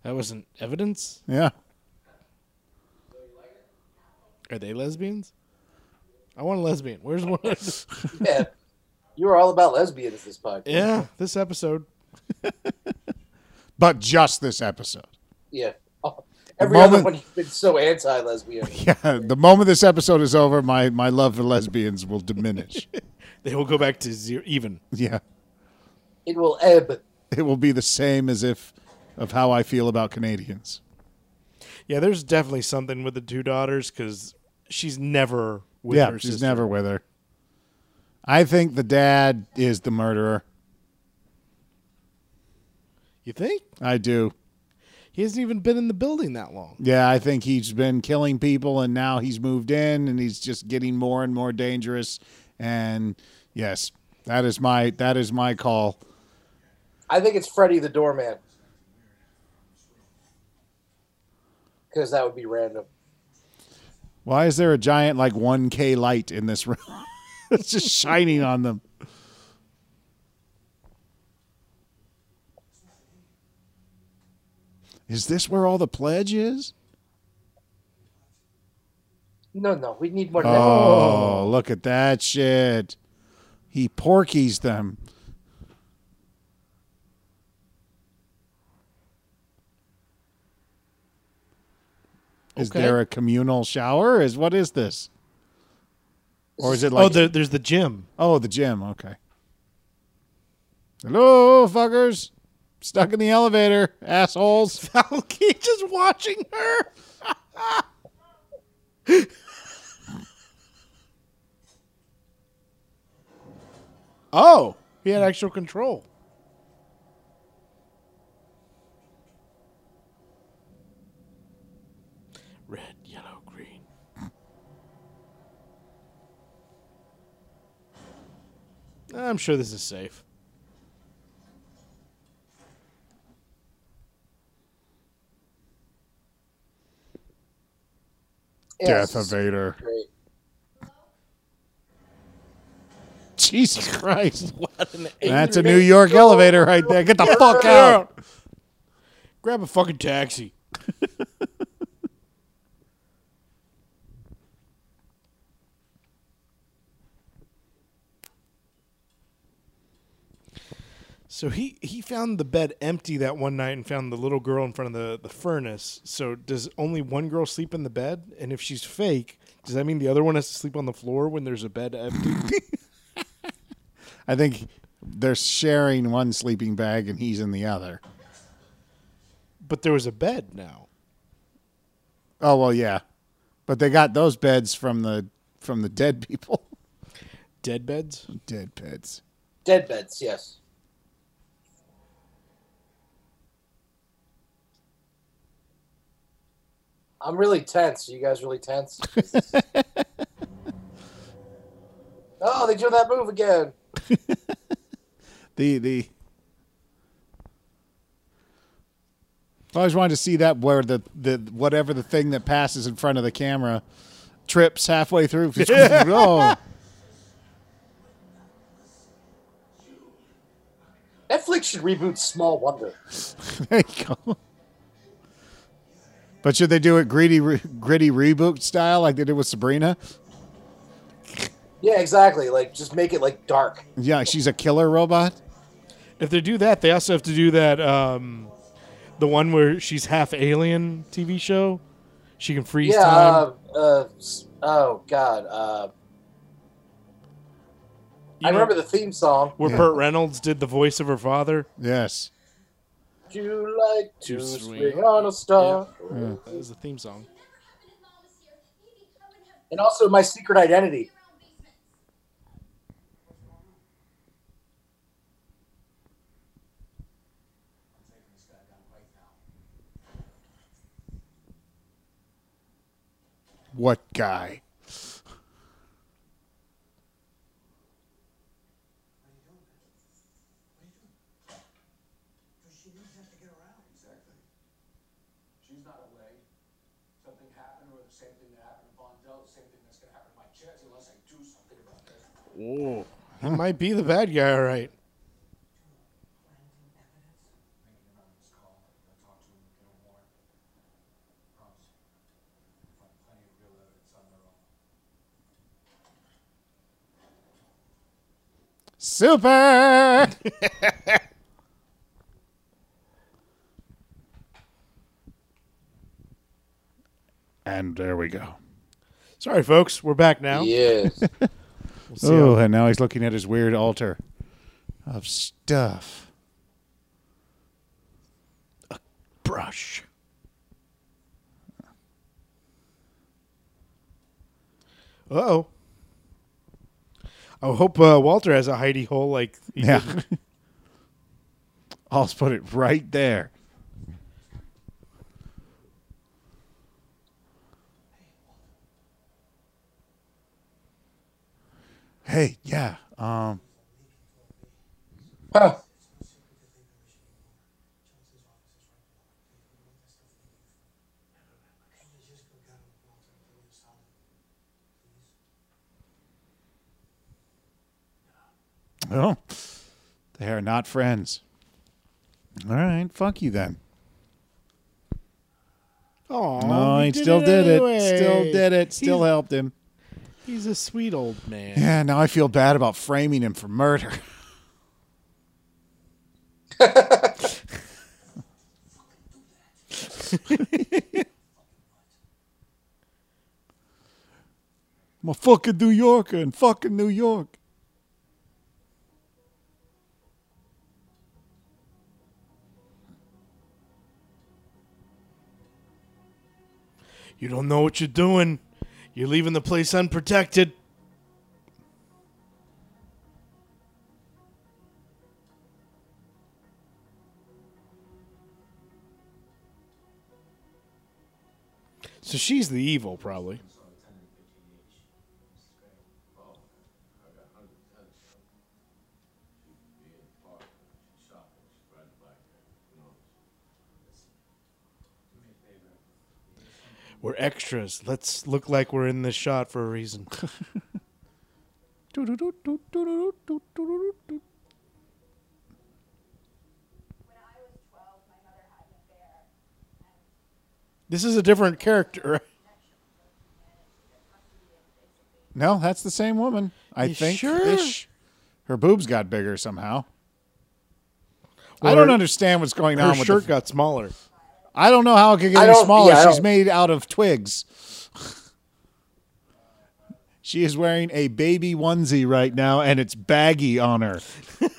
That wasn't evidence. Yeah. Are they lesbians? I want a lesbian. Where's one? Yeah. You are all about lesbians this podcast. yeah, this episode. But just this episode. Yeah. Oh, every other one you've been so anti-lesbian. Yeah, the moment this episode is over, my my love for lesbians will diminish. They will go back to zero, even. yeah, It will ebb. it will be the same as if of how I feel about Canadians. Yeah, there's definitely something with the two daughters because she's never with yeah, her she's sister. never with her. I think the dad is the murderer. You think I do. he hasn't even been in the building that long? Yeah, I think he's been killing people and now he's moved in and he's just getting more and more dangerous. And yes, that is my that is my call. I think it's Freddy the doorman. Because that would be random. Why is there a giant like 1K light in this room? it's just shining on them. Is this where all the pledge is? No, no, we need more. Oh, look at that shit. He porkies them. Is Okay. there a communal shower? Is what is this? Or is it oh, like? oh, there, there's the gym. Oh, the gym. Okay. Hello, fuckers. Stuck in the elevator, assholes. Valky just watching her. oh, he had actual control. I'm sure this is safe. Yes, Death of Vader. Great. Jesus Christ. What an That's a New York elevator right there. Get the fuck out. Grab a fucking taxi. So he he found the bed empty that one night and found the little girl in front of the, the furnace. So does only one girl sleep in the bed? And if she's fake, does that mean the other one has to sleep on the floor when there's a bed empty? I think they're sharing one sleeping bag and he's in the other. but there was a bed now. Oh well, yeah, but they got those beds from the from the dead people. Dead beds? Dead beds. Dead beds, yes. I'm really tense. Are you guys really tense? oh, they do that move again. The the. I always wanted to see that where the, the whatever the thing that passes in front of the camera trips halfway through. oh, Netflix should reboot Small Wonder. there you go. But should they do it gritty, re- gritty reboot style like they did with Sabrina? Yeah, exactly. Like, just make it like dark. Yeah, she's a killer robot. If they do that, they also have to do that. Um, the one where she's half alien TV show. She can freeze yeah. time. Uh, uh, oh God. Uh, You I know, remember the theme song. where Yeah. Burt Reynolds did the voice of her father. Yes. Would you like to Too swing sweet. on a star? Mm. That was the theme song. And also my secret identity. What guy? Because she needs us to get around. Exactly. She's not away. Something happened, or the same thing that happened to Vondell, the same thing that's going to happen to my chest unless I do something about this. Oh, he might be the bad guy, all right. Make an anonymous call. I'll talk to him, get a warrant. Promise. Find plenty of real evidence on their own. Super. and there we go. Sorry, folks, we're back now. Yes. We'll Oh, and now he's looking at his weird altar of stuff. A brush. Uh oh. I hope uh, Walter has a hidey hole like he Yeah. I'll put it right there. Hey, yeah. Um, Huh. Well, they are not friends. All right, fuck you then. Oh, No, he, still did it. Still did it. Still he's, helped him. He's a sweet old man. Yeah, now I feel bad about framing him for murder. I'm a fucking New Yorker in fucking New York. You don't know what you're doing. You're leaving the place unprotected. So she's the evil, probably. We're extras. Let's look like we're in this shot for a reason. When I was 12, my mother had an affair. This is a different character. No, that's the same woman. I You think. sure? Ish. Her boobs got bigger somehow. Well, I don't her- understand what's going Her on with shirt the, got smaller. I don't know how it could get any smaller. yeah, She's made out of twigs. she is wearing a baby onesie right now, and it's baggy on her.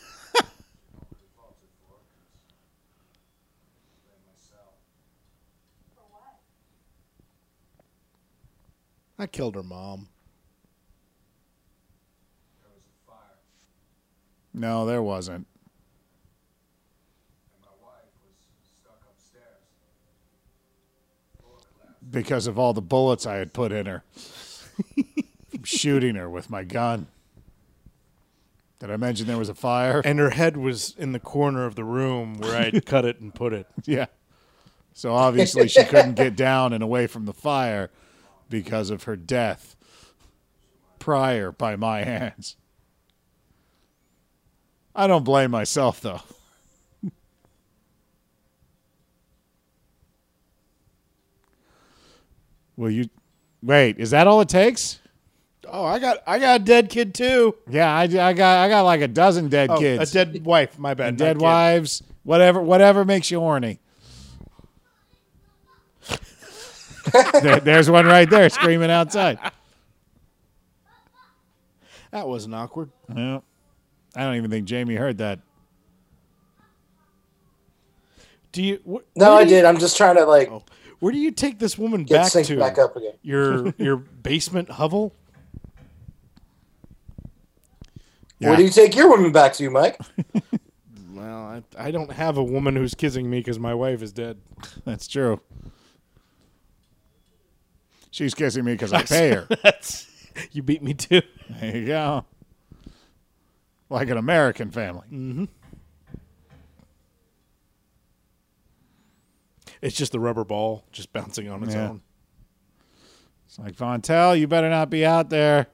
I killed her mom. There was a fire, No, there wasn't. and my wife was stuck upstairs. Floor collapsed. Because of all the bullets I had put in her from shooting her with my gun. Did I mention there was a fire? And her head was in the corner of the room where I'd cut it and put it. yeah. So obviously she couldn't get down and away from the fire because of her death prior by my hands. I don't blame myself though. Will you wait? Is that all it takes? Oh, I got I got a dead kid too. Yeah, I, I got I got like a dozen dead Oh, kids, a dead wife. My bad. and not dead kid. wives, whatever whatever makes you horny. there, there's one right there screaming outside. That wasn't awkward. Yeah. I don't even think Jamie heard that. Do you? Wh- No, where I you- did. I'm just trying to like Oh, where do you take this woman get back synced to? back up again. Your your basement hovel? Yeah. Where do you take your woman back to, Mike? Well, I, I don't have a woman who's kissing me because my wife is dead. That's true. She's kissing me because I pay her. That's you beat me too. There you go. Like an American family. Mm-hmm. It's just the rubber ball just bouncing on its Yeah. own. It's like Vondell, you better not be out there.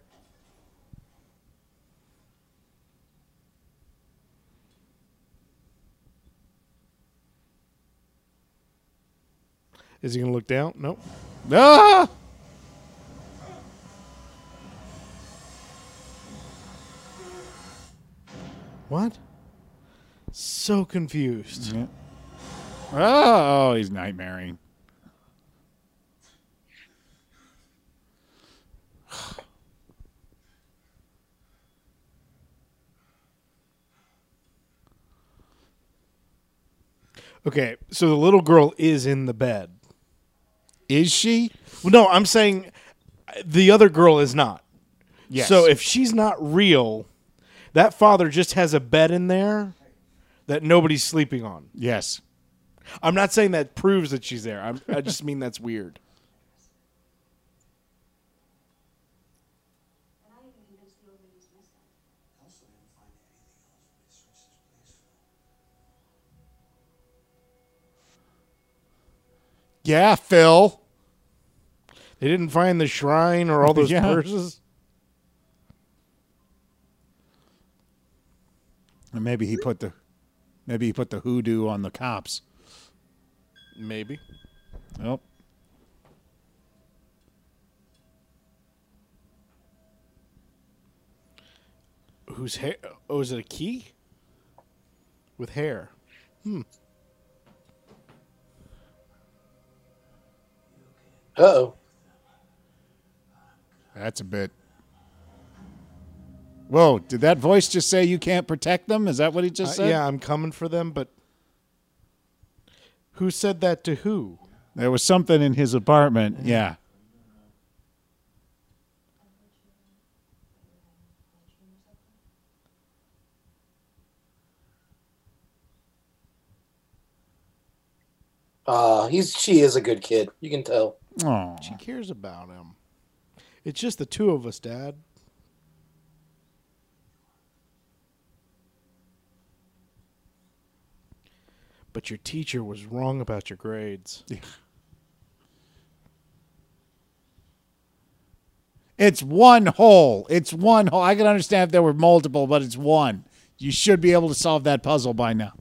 Is he gonna look down? Nope. Ah! What? So confused. Yeah. Oh, he's nightmaring. Okay, so the little girl is in the bed. Is she? Well, no, I'm saying uh, the other girl is not. Yes. So if she's not real, that father just has a bed in there that nobody's sleeping on. yes. I'm not saying that proves that she's there. I'm, I just mean that's weird. And I'm even convinced the old lady's missing. Also didn't find anything else when they searched this place. Yeah, Phil. They didn't find the shrine or all those Yeah. purses. And maybe he put the maybe he put the hoodoo on the cops. Maybe. Nope. Whose hair? Oh, is it a key? With hair. Hmm. Uh oh. That's a bit. Whoa! Did that voice just say you can't protect them? Is that what he just Uh, said? yeah, I'm coming for them, but who said that to who? There was something in his apartment. Yeah. Uh, he's she is a good kid. You can tell. Oh. She cares about him. It's just the two of us, Dad. But your teacher was wrong about your grades. Yeah. It's one hole. It's one hole. I can understand if there were multiple, but it's one. You should be able to solve that puzzle by now.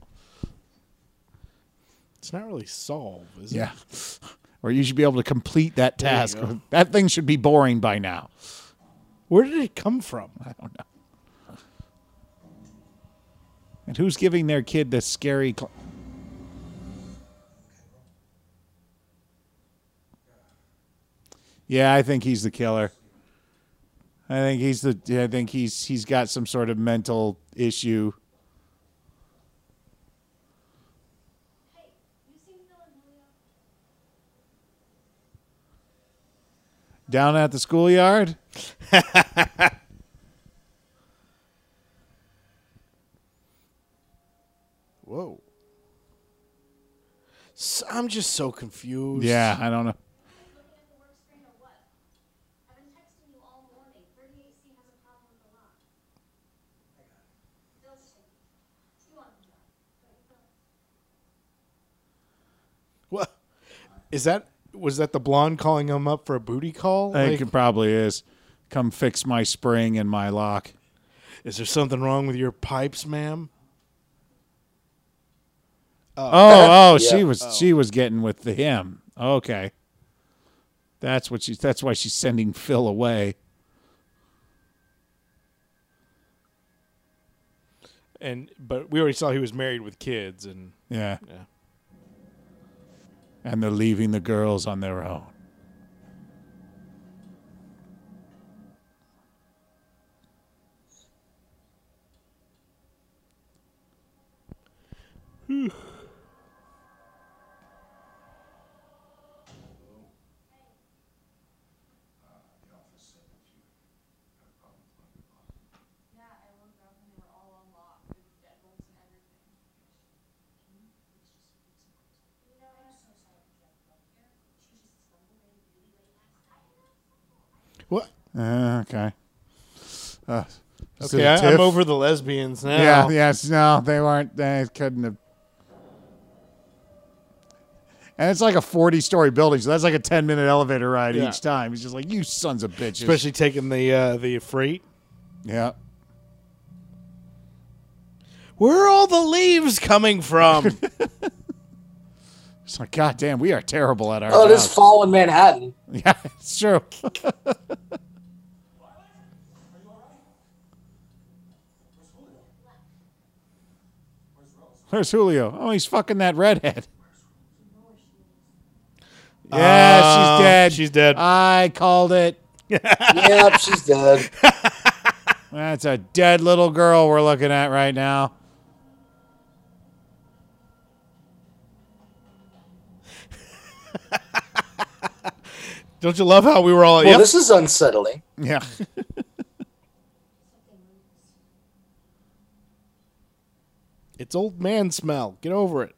It's not really solve, is Yeah. it? Or you should be able to complete that task. That thing should be boring by now. Where did it come from? I don't know. And who's giving their kid the scary? Cl- yeah, I think he's the killer. I think he's the. I think he's he's got some sort of mental issue. Hey, you seen Phil and Julio? Down at the schoolyard. Whoa. S I'm just so confused. Yeah, I don't know. Looking at the work screen or what? I've been texting you all morning. 38C has a problem with the lock. Phil's taking it. You want the job, don't you, Phil? What? Is that was that the blonde calling him up for a booty call? I Like, think it probably is. Come fix my spring and my lock. is there something wrong with your pipes, ma'am? Oh, oh, Yeah. she was she oh. was getting with the him. Okay. That's what she's that's why she's sending Phil away. And but we already saw he was married with kids and Yeah. yeah. And they're leaving the girls on their own I looked up and they were all unlocked with deadbolts and everything. Can you please just fix my You know, I'm so sorry that you have to go here. She just stumbled in really late last night. What? Uh, okay. Uh, is Okay, it a I, I'm over the lesbians now. Yeah, yes, no, they weren't. They couldn't have. And it's like a 40 story building, so that's like a 10 minute elevator ride Yeah. each time. He's just like, you sons of bitches. Especially taking the uh, the freight. yeah. Where are all the leaves coming from? It's like, God damn, we are terrible at our Oh, it is jobs. fall in Manhattan. Yeah, it's true. Where's Julio? Oh, he's fucking that redhead. Uh, yeah, Oh, she's dead. she's dead. I called it. yep, she's dead. That's a dead little girl we're looking at right now. Don't you love how we were all? Well, yep. this is unsettling. Yeah. It's old man smell. Get over it.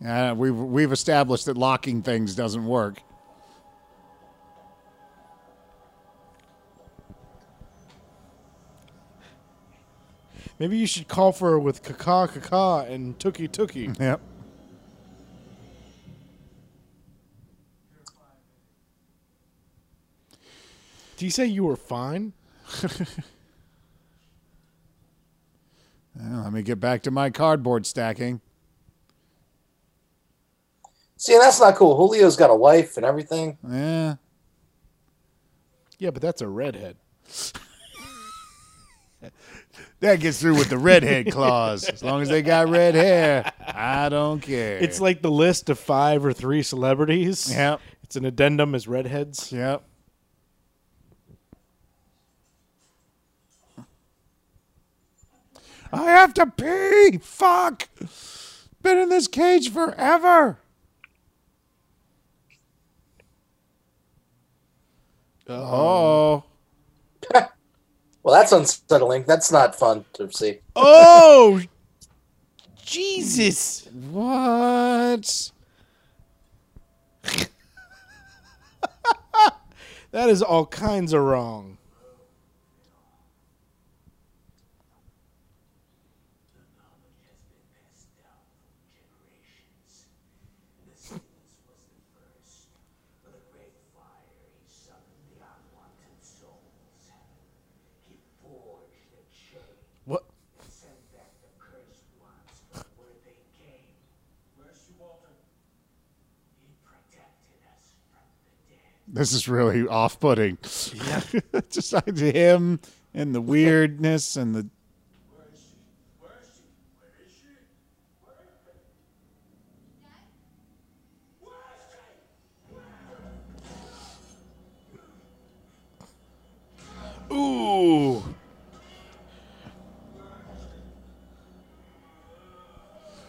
yeah we've, we've established that locking things doesn't work. Maybe you should call for her with kaka kaka and tookie tookie. Yep. Do you say you were fine? Well, let me get back to my cardboard stacking. See, that's not cool. Julio's got a wife and everything. Yeah. Yeah, but that's a redhead. That gets through with the redhead clause. As long as they got red hair, I don't care. It's like the list of five or three celebrities. Yep. It's an addendum as redheads. Yep. I have to pee. Fuck. Been in this cage forever. Oh. Well, that's unsettling. That's not fun to see. Oh, Jesus! What? That is all kinds of wrong. This is really off-putting. Just like him and the weirdness and the. Ooh.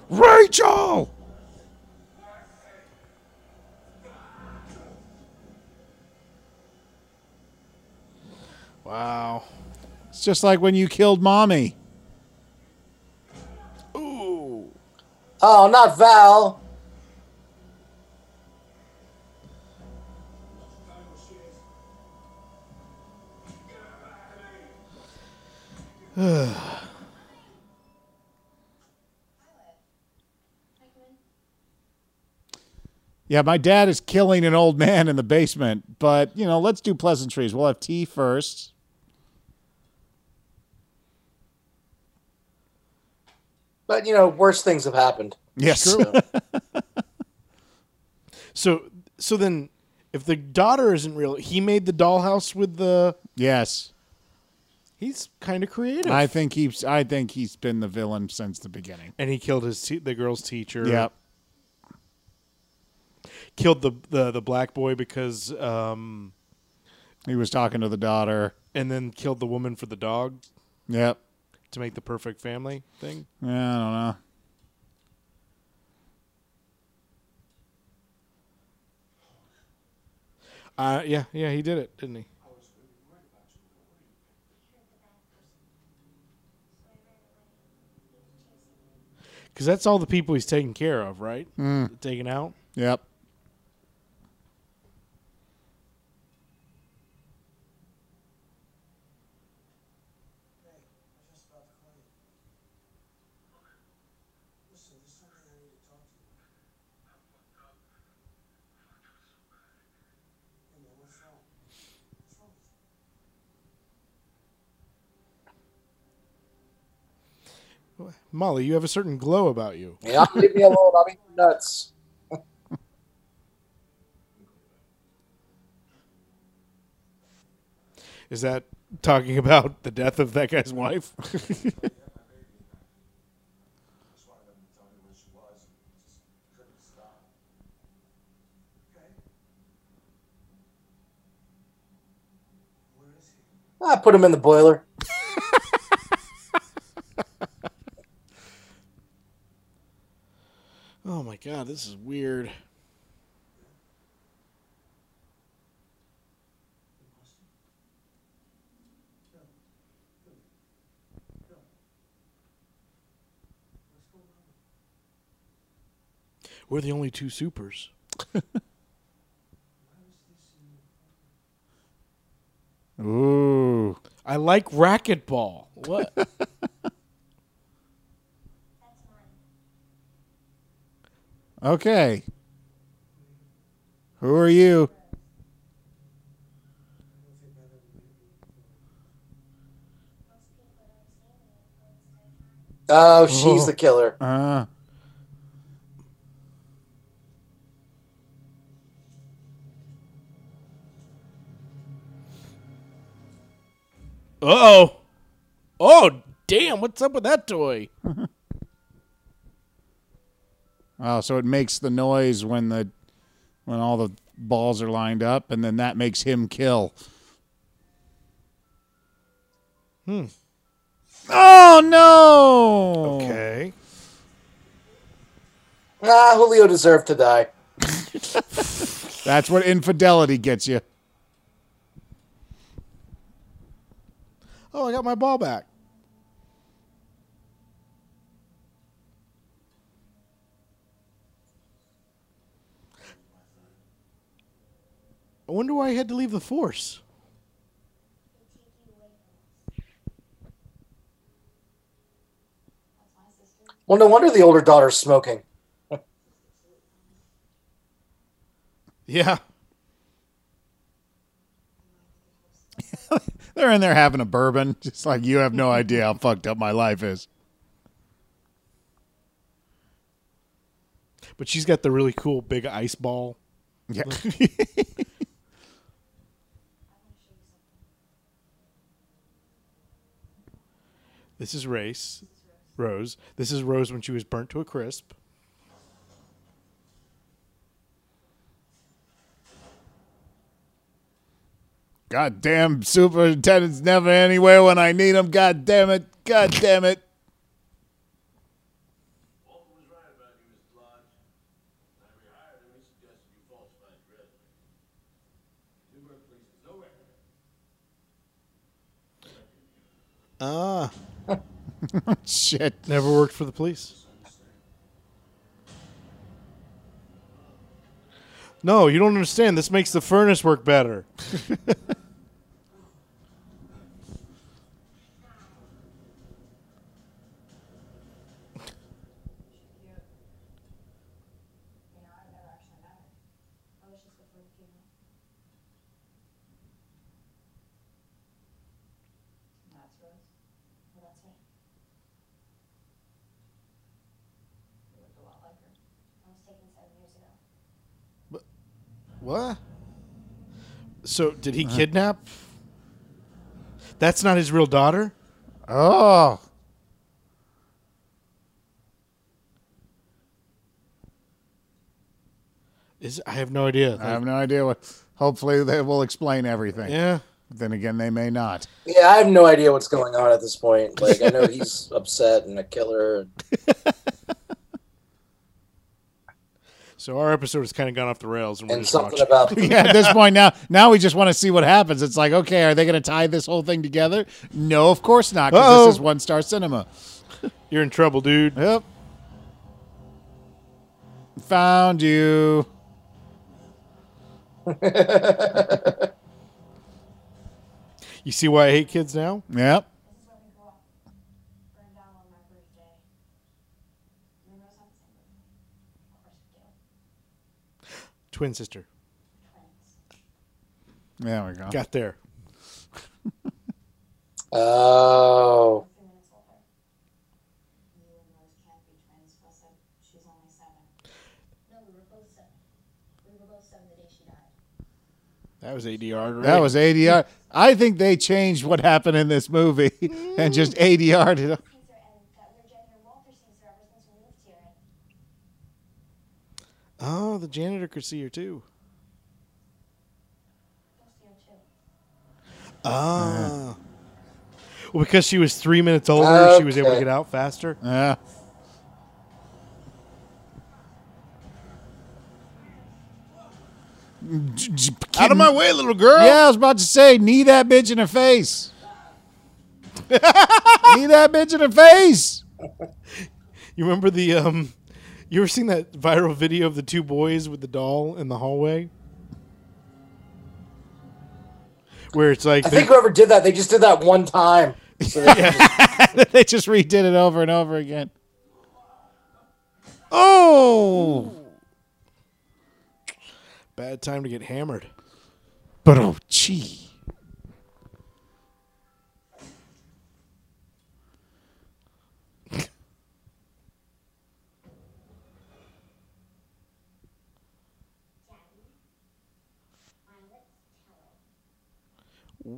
Rachel. Wow. It's just like when you killed mommy. Ooh. Oh, not Val. Yeah, my dad is killing an old man in the basement, but you know, let's do pleasantries. We'll have tea first. But you know, worse things have happened. Yes. So, so then, if the daughter isn't real, he made the dollhouse with the. yes. He's kind of creative. I think he's I think he's been the villain since the beginning. and he killed his te- the girl's teacher. Yep. Killed the the, the black boy because um, He was talking to the daughter. and then killed the woman for the dog Yep. To make the perfect family thing. Yeah, I don't know. Uh, yeah, yeah, he did it, didn't he? Because that's all the people he's taking care of, right? Taken out. Yep. Hey, I just about to call you. Listen, there's something I need to talk to you about. Hey, man, what's wrong? What's wrong with you? Molly, you have a certain glow about you. Yeah, leave me alone. I'm eating nuts. Is that talking about the death of that guy's wife? I didn't tell me where she was. Just couldn't stop. Okay. Where is he? I put him in the boiler. Oh my god, this is weird. We're the only two supers. Ooh. I like racquetball. What? Okay. Who are you? Oh, she's the killer. Uh. oh. Oh, damn. What's up with that toy? oh, so it makes the noise when the when all the balls are lined up, and then that makes him kill. Hmm. Oh no! Okay. Ah, Julio deserved to die. That's what infidelity gets you. Oh, I got my ball back. I wonder why I had to leave the force. That's my sister. Well, no wonder the older daughter's smoking. Yeah. They're in there having a bourbon, just like you have no idea how fucked up my life is. But she's got the really cool big ice ball. Yeah. This is Race. Rose. This is Rose when she was burnt to a crisp. Goddamn superintendent's never anywhere when I need him. God damn it. God damn it. Walter was right about you, Mr. Lodge. When I rehired him, he suggested you falsified your resume. Newburgh Police has no record. Ah. Shit. Never worked for the police. No, you don't understand. This makes the furnace work better. You know, I've never actually met her. I was just before the funeral. That's Rose. Well, that's me. You look a lot like her. I was taken seven years ago. What? So, did he uh, kidnap? That's not his real daughter? Oh. Is I have no idea. I have no idea what. Hopefully, they will explain everything. yeah. Then again, they may not. Yeah, I have no idea what's going on at this point. Like, I know he's upset and a killer. So our episode has kind of gone off the rails, and we're And just something watching. about Yeah, at this point now, now we just want to see what happens. It's like, okay, are they going to tie this whole thing together? No, of course not, because this is one star cinema. You're in trouble, dude. Yep. Found you. You see why I hate kids now? Yep. This is where we grew up. Burned down on my birthday. Me and Rose have the same birthday. Of course we do. Twin sister. There we go. Got there. Oh. Three minutes older. You and Rose can't be twins, Phil said. She's only seven. No, we were both seven. We were both seven the day she died. That was ADR. That was ADR. I think they changed what happened in this movie and just ADR'd it. Seen her and that weird janitor Walter sees her ever since we moved here. And Oh, the janitor could see her too. he'll see her too. Ah. Well, because she was three minutes older, she was able to Okay. get out faster. Yeah. Out of my way, little girl. Yeah, I was about to say, knee that bitch in her face. knee that bitch in her face. You remember the um you ever seen that viral video of the two boys with the doll in the hallway? Where it's like I they- think whoever did that, they just did that one time. So they can just- they just redid it over and over again. Oh, bad time to get hammered. but oh, gee.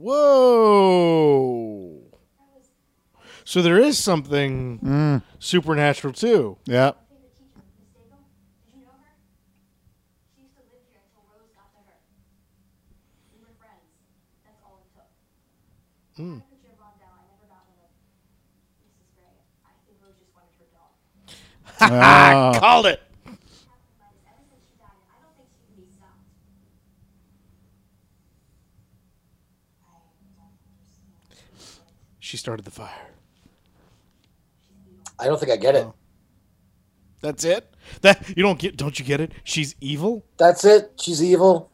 Whoa. So there is something mm. supernatural too. Yeah. favorite teacher, Miss Daigle. Did you know her? She used to live here until Rose got to her. We were friends. That's all it took. I had a picture of Rondell. I never got one of Mrs. Gray. I think Rose just wanted her dog. Oh. Called it. Happened by this ever since she died, and I don't think she can be stopped. She started the fire. I don't think I get it. That's it. That you don't get. Don't you get it? She's evil. That's it. She's evil.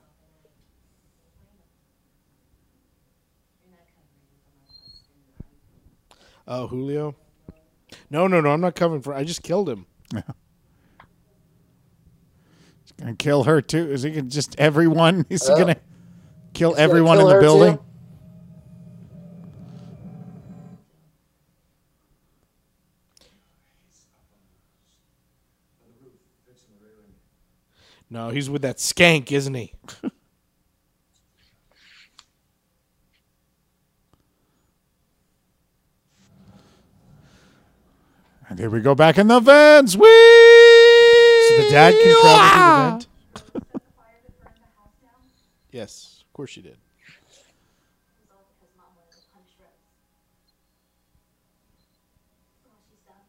Oh, Julio. No, no, no. I'm not covering for. I just killed him. He's Gonna kill her too. Is he gonna just everyone? Is he Uh, gonna kill gonna everyone kill in the building? too? No, he's with that skank, isn't he? And here we go back in the vents. Whee! So the dad can travel through the vent. Fire that burned the house down Yes, of course she did. was all because Mom wanted to punish Rose. Well, she's done.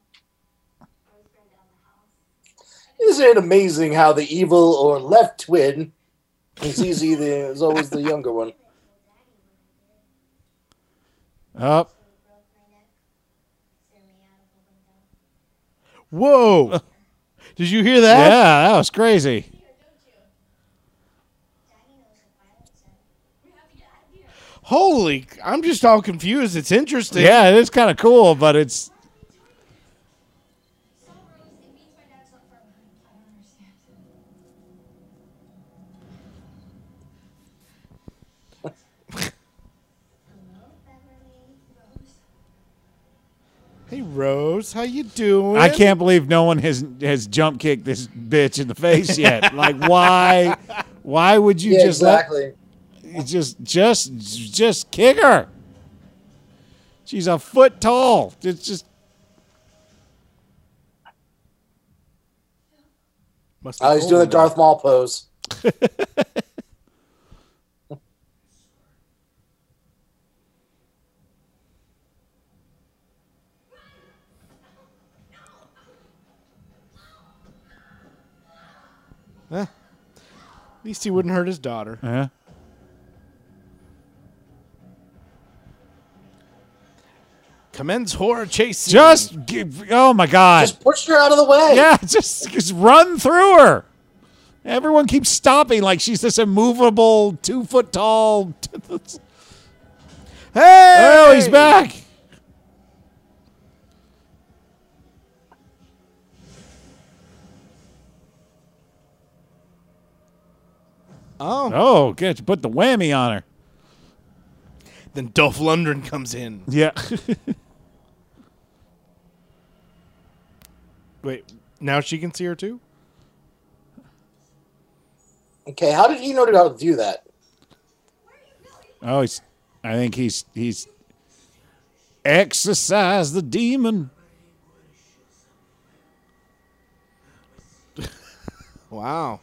Rose burned down the house. Isn't it amazing how the evil or left twin is easy? The is always the younger one. Up. broke my neck, threw me out of the window. Whoa! Did you hear that? Yeah, that was crazy. Daddy knows what Violet said. We have to get out of here. Holy! I'm just all confused. It's interesting. Yeah, it is kind of cool, but it's Hey Rose, how you doing? I can't believe no one has has jump kicked this bitch in the face yet. like why why would you Yeah, just exactly. let just just just kick her? She's a foot tall. It's just Must be Oh, he's doing the. Darth Maul pose. least he wouldn't hurt his daughter. yeah. Commence horror chasing. Just give, oh my god. Just push her out of the way. yeah, just just run through her. Everyone keeps stopping like she's this immovable, two foot tall. hey! Oh, he's back. Oh, Oh, good. You put the whammy on her. then Dolph Lundgren comes in. Yeah. Wait, now she can see her too. Okay, how did he know how to do that? oh, he's. I think he's he's exorcise the demon. Wow.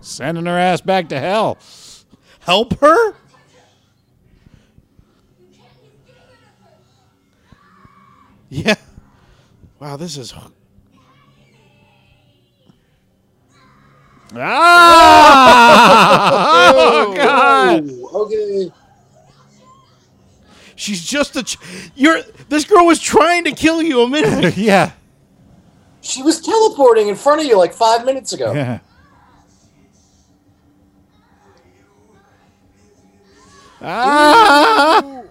Sending her ass back to hell. Help her? Yeah. Wow, this is Ah! oh God! Okay. She's just a. Ch- you're. This girl was trying to kill you a minute. ago. yeah. She was teleporting in front of you like five minutes ago. Yeah. Ah!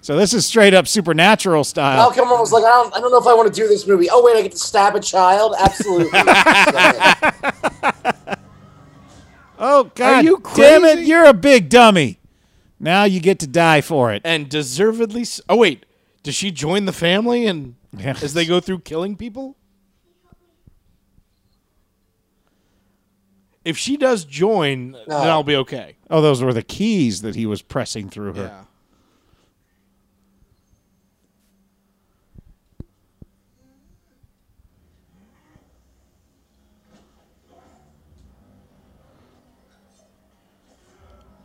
So this is straight up supernatural style. Malcolm was like, I don't, I don't know if I want to do this movie. Oh wait, I get to stab a child. Absolutely. Oh God! you Damn it! crazy? You're a big dummy. Now you get to die for it. and deservedly. s oh wait, does she join the family and Yeah. as they go through killing people? If she does join, then I'll be okay. Oh, those were the keys that he was pressing through her. Yeah.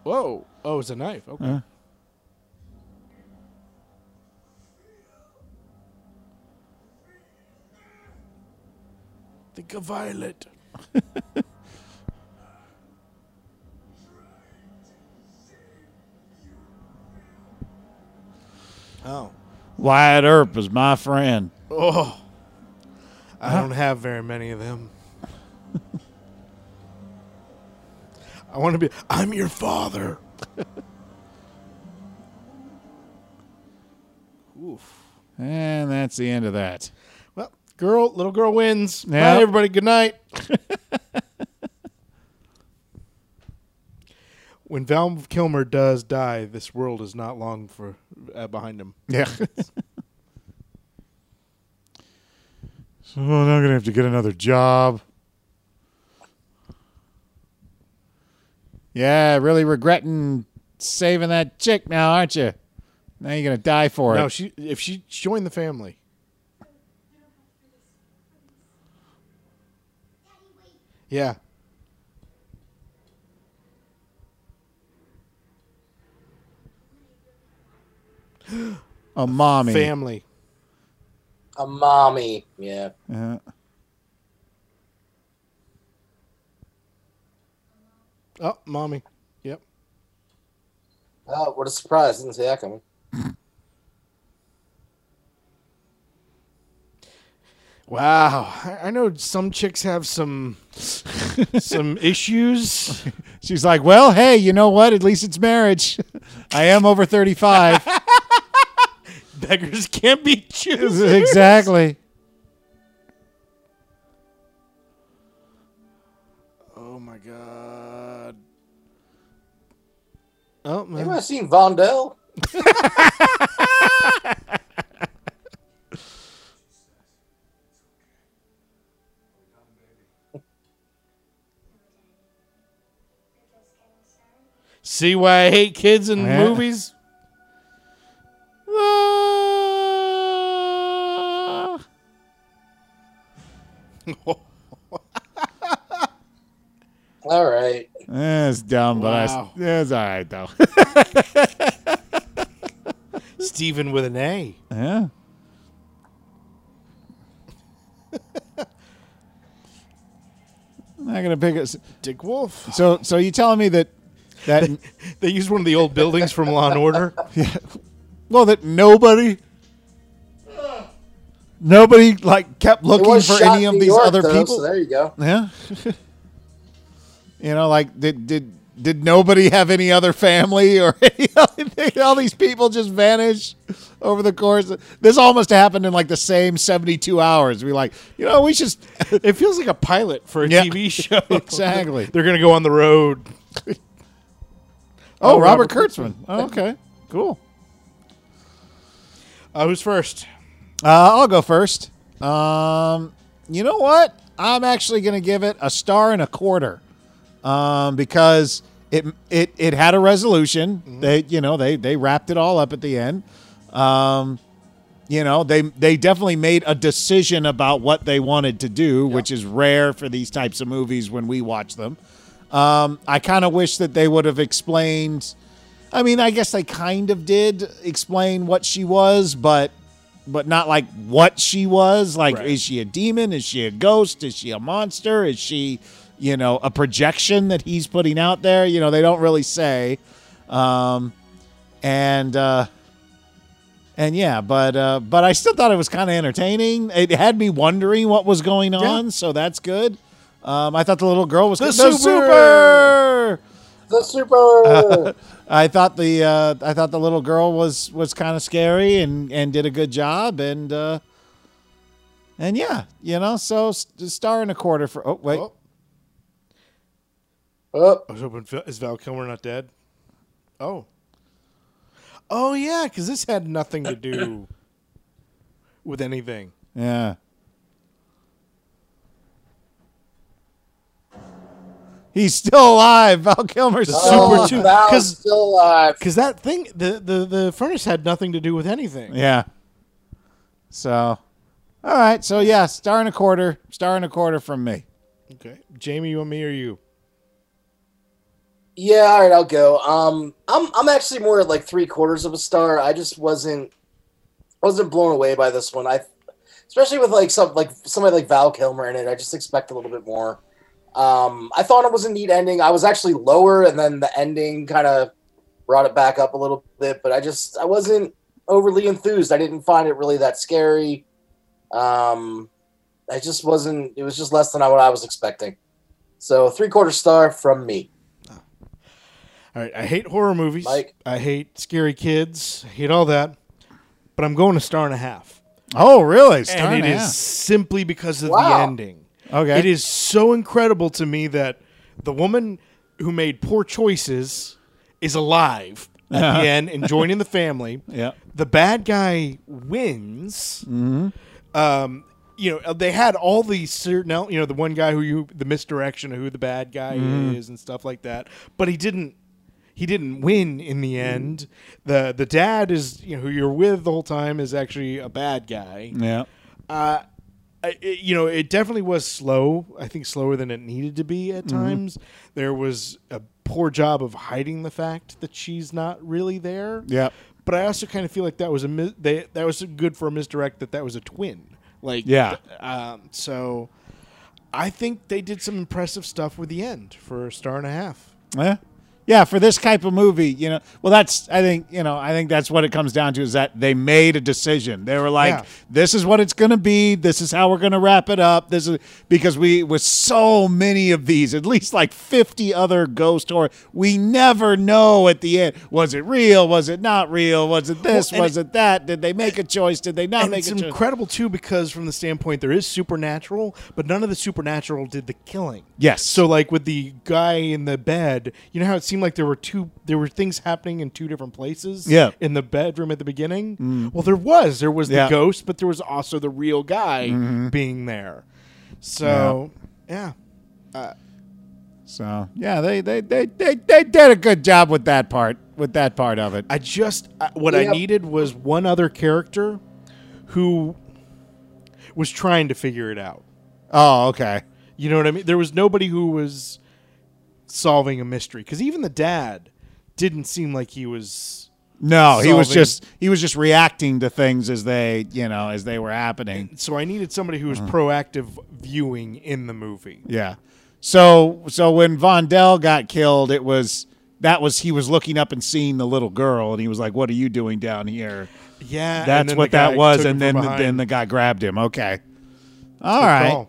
Whoa. Oh, it's a knife. Okay. Huh? Think of Violet. Wyatt Earp is my friend. Oh. I don't have very many of them. I want to be. I'm your father. Oof. And that's the end of that. Well, girl, little girl wins. Yeah. Bye, everybody. Good night. When Val Kilmer does die, this world is not long for uh, behind him. Yeah. so now I'm gonna have to get another job. Yeah, really regretting saving that chick now, aren't you? Now you're gonna die for No, it. No, she if she joined the family. Yeah. A mommy. Family. A mommy. Yeah. Uh, Oh, mommy. Yep. Oh, what a surprise. Didn't see that coming. Wow. I, I know some chicks have some some issues. she's like, well, hey, you know what? At least it's marriage. I am over 35. Beggars can't be choosers. exactly. Oh my god. Oh man. Have I seen Vondell? See why I hate kids in Yeah. movies? Ah. All right. That's dumb, but Wow. I, that's all right though. Steven with an A. yeah. I'm not gonna pick it. Dick Wolf. So, so you telling me that that They used one of the old buildings from Law and Order. Well that nobody nobody like kept looking for any of New these York, other though, people? So there you go. Yeah. you know, like did did did nobody have any other family or any other thing? All these people just vanish over the course. Of, this almost happened in like the same seventy-two hours. We like, you know, we just It feels like a pilot for a Yeah. TV show. Exactly. They're going to go on the road. oh, Oh, Robert, Robert Kurtzman. Oh, okay, cool. Uh, who's first? Uh, I'll go first. Um, you know what? I'm actually going to give it a star and a quarter, um, because it it it had a resolution. They you know they they wrapped it all up at the end. Um, you know they they definitely made a decision about what they wanted to do, which is rare for these types of movies when we watch them. Um, I kind of wish that they would have explained. I mean, I guess they kind of did explain what she was, but but not like what she was. Like, Right. is she a demon? Is she a ghost? Is she a monster? Is she, you know, a projection that he's putting out there? You know, they don't really say. Um, and uh, and yeah, but uh, but I still thought it was kind of entertaining. It had me wondering what was going on, so that's good. Um, I thought the little girl was The the super! super. The super. I thought the uh, I thought the little girl was was kind of scary and and did a good job and uh, and yeah, you know, so star and a quarter for. Oh wait, Oh, oh, I was hoping is Val Kilmer not dead? Oh. Oh yeah, because this had nothing to do with anything. yeah. He's still alive. Val Kilmer's The still Super alive. two- Val's 'cause- still alive. Because that thing, the, the the furnace had nothing to do with anything. Yeah. So, all right. So yeah, star and a quarter. Star and a quarter from me. Okay, Jamie, you want me or you? Yeah, all right, I'll go. Um, I'm I'm actually more at like three quarters of a star. I just wasn't wasn't blown away by this one. I, especially with like some like somebody like Val Kilmer in it. I just expect a little bit more. Um, I thought it was a neat ending. I was actually lower, and then the ending kind of brought it back up a little bit. But I just I wasn't overly enthused. I didn't find it really that scary. Um, I just wasn't. It was just less than what I was expecting. So three quarter star from me. All right, I hate horror movies. Mike? I hate scary kids. I hate all that. But I'm going a star and a half. Oh, really? Star and and it a is simply because of the ending. Okay. It is so incredible to me that the woman who made poor choices is alive at the end and joining the family. Yeah. The bad guy wins. Um, you know, they had all these certain, you know, the one guy who you, the misdirection of who the bad guy is and stuff like that. But he didn't. He didn't win in the end. the The dad is, you know, who you're with the whole time is actually a bad guy. Yeah. Uh, I- it, you know, it definitely was slow. I think slower than it needed to be at times. There was a poor job of hiding the fact that she's not really there. Yeah. But I also kind of feel like that was a mis- they, that was good for a misdirect that that was a twin. Like Yeah. th- um, so I think they did some impressive stuff with the end for a star and a half. Yeah. Yeah, for this type of movie, you know, well, that's I think you know I think that's what it comes down to is that they made a decision. They were like, Yeah. "This is what it's going to be. This is how we're going to wrap it up." This is because we with so many of these, at least like fifty other ghost horror, we never know at the end was it real, was it not real, was it this, Well, was it, that? Did they make a choice? Did they not make it's a choice? incredible too because from the standpoint there is supernatural, but none of the supernatural did the killing. Yes. So like with the guy in the bed, you know how it seemed like there were two there were things happening in two different places Yeah. in the bedroom at the beginning? Mm. Well, there was. There was Yeah. the ghost, but there was also the real guy mm-hmm. being there. So, yeah. Uh, so yeah, they they, they they they did a good job with that part with that part of it. I just I, what I needed was one other character who was trying to figure it out. Oh, okay. You know what I mean? There was nobody who was solving a mystery because even the dad didn't seem like he was. No, he was just he was just reacting to things as they you know as they were happening. So I needed somebody who was Uh-huh. proactive viewing in the movie. Yeah. So so when Vondell got killed, it was that was he was looking up and seeing the little girl, and he was like, "What are you doing down here?" Yeah, That's what that was, and then from the, behind. then the guy grabbed him. Okay. all right.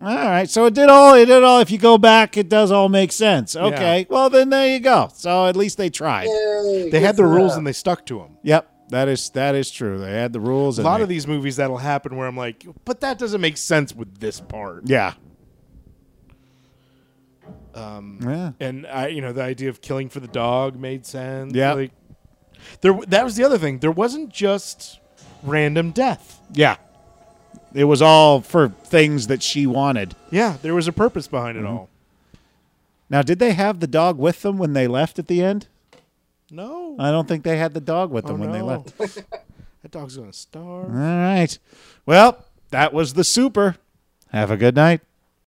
Call. All right. So it did all it did all. If you go back, it does all make sense. Okay. Well, then there you go. So at least they tried. Yay, They had the for rules and they stuck to them. Yep. That is that is true. They had the rules. A and lot they- of these movies that'll happen where I'm like, but that doesn't make sense with this part. Yeah. Um, yeah. and I, you know, the idea of killing for the dog made sense. Yeah. like there. That was the other thing. There wasn't just random death. Yeah. It was all for things that she wanted. Yeah, there was a purpose behind it mm-hmm. all. Now, did they have the dog with them when they left at the end? No, I don't think they had the dog with Oh, them when they left. that dog's gonna starve. All right. Well, that was the super. Have a good night.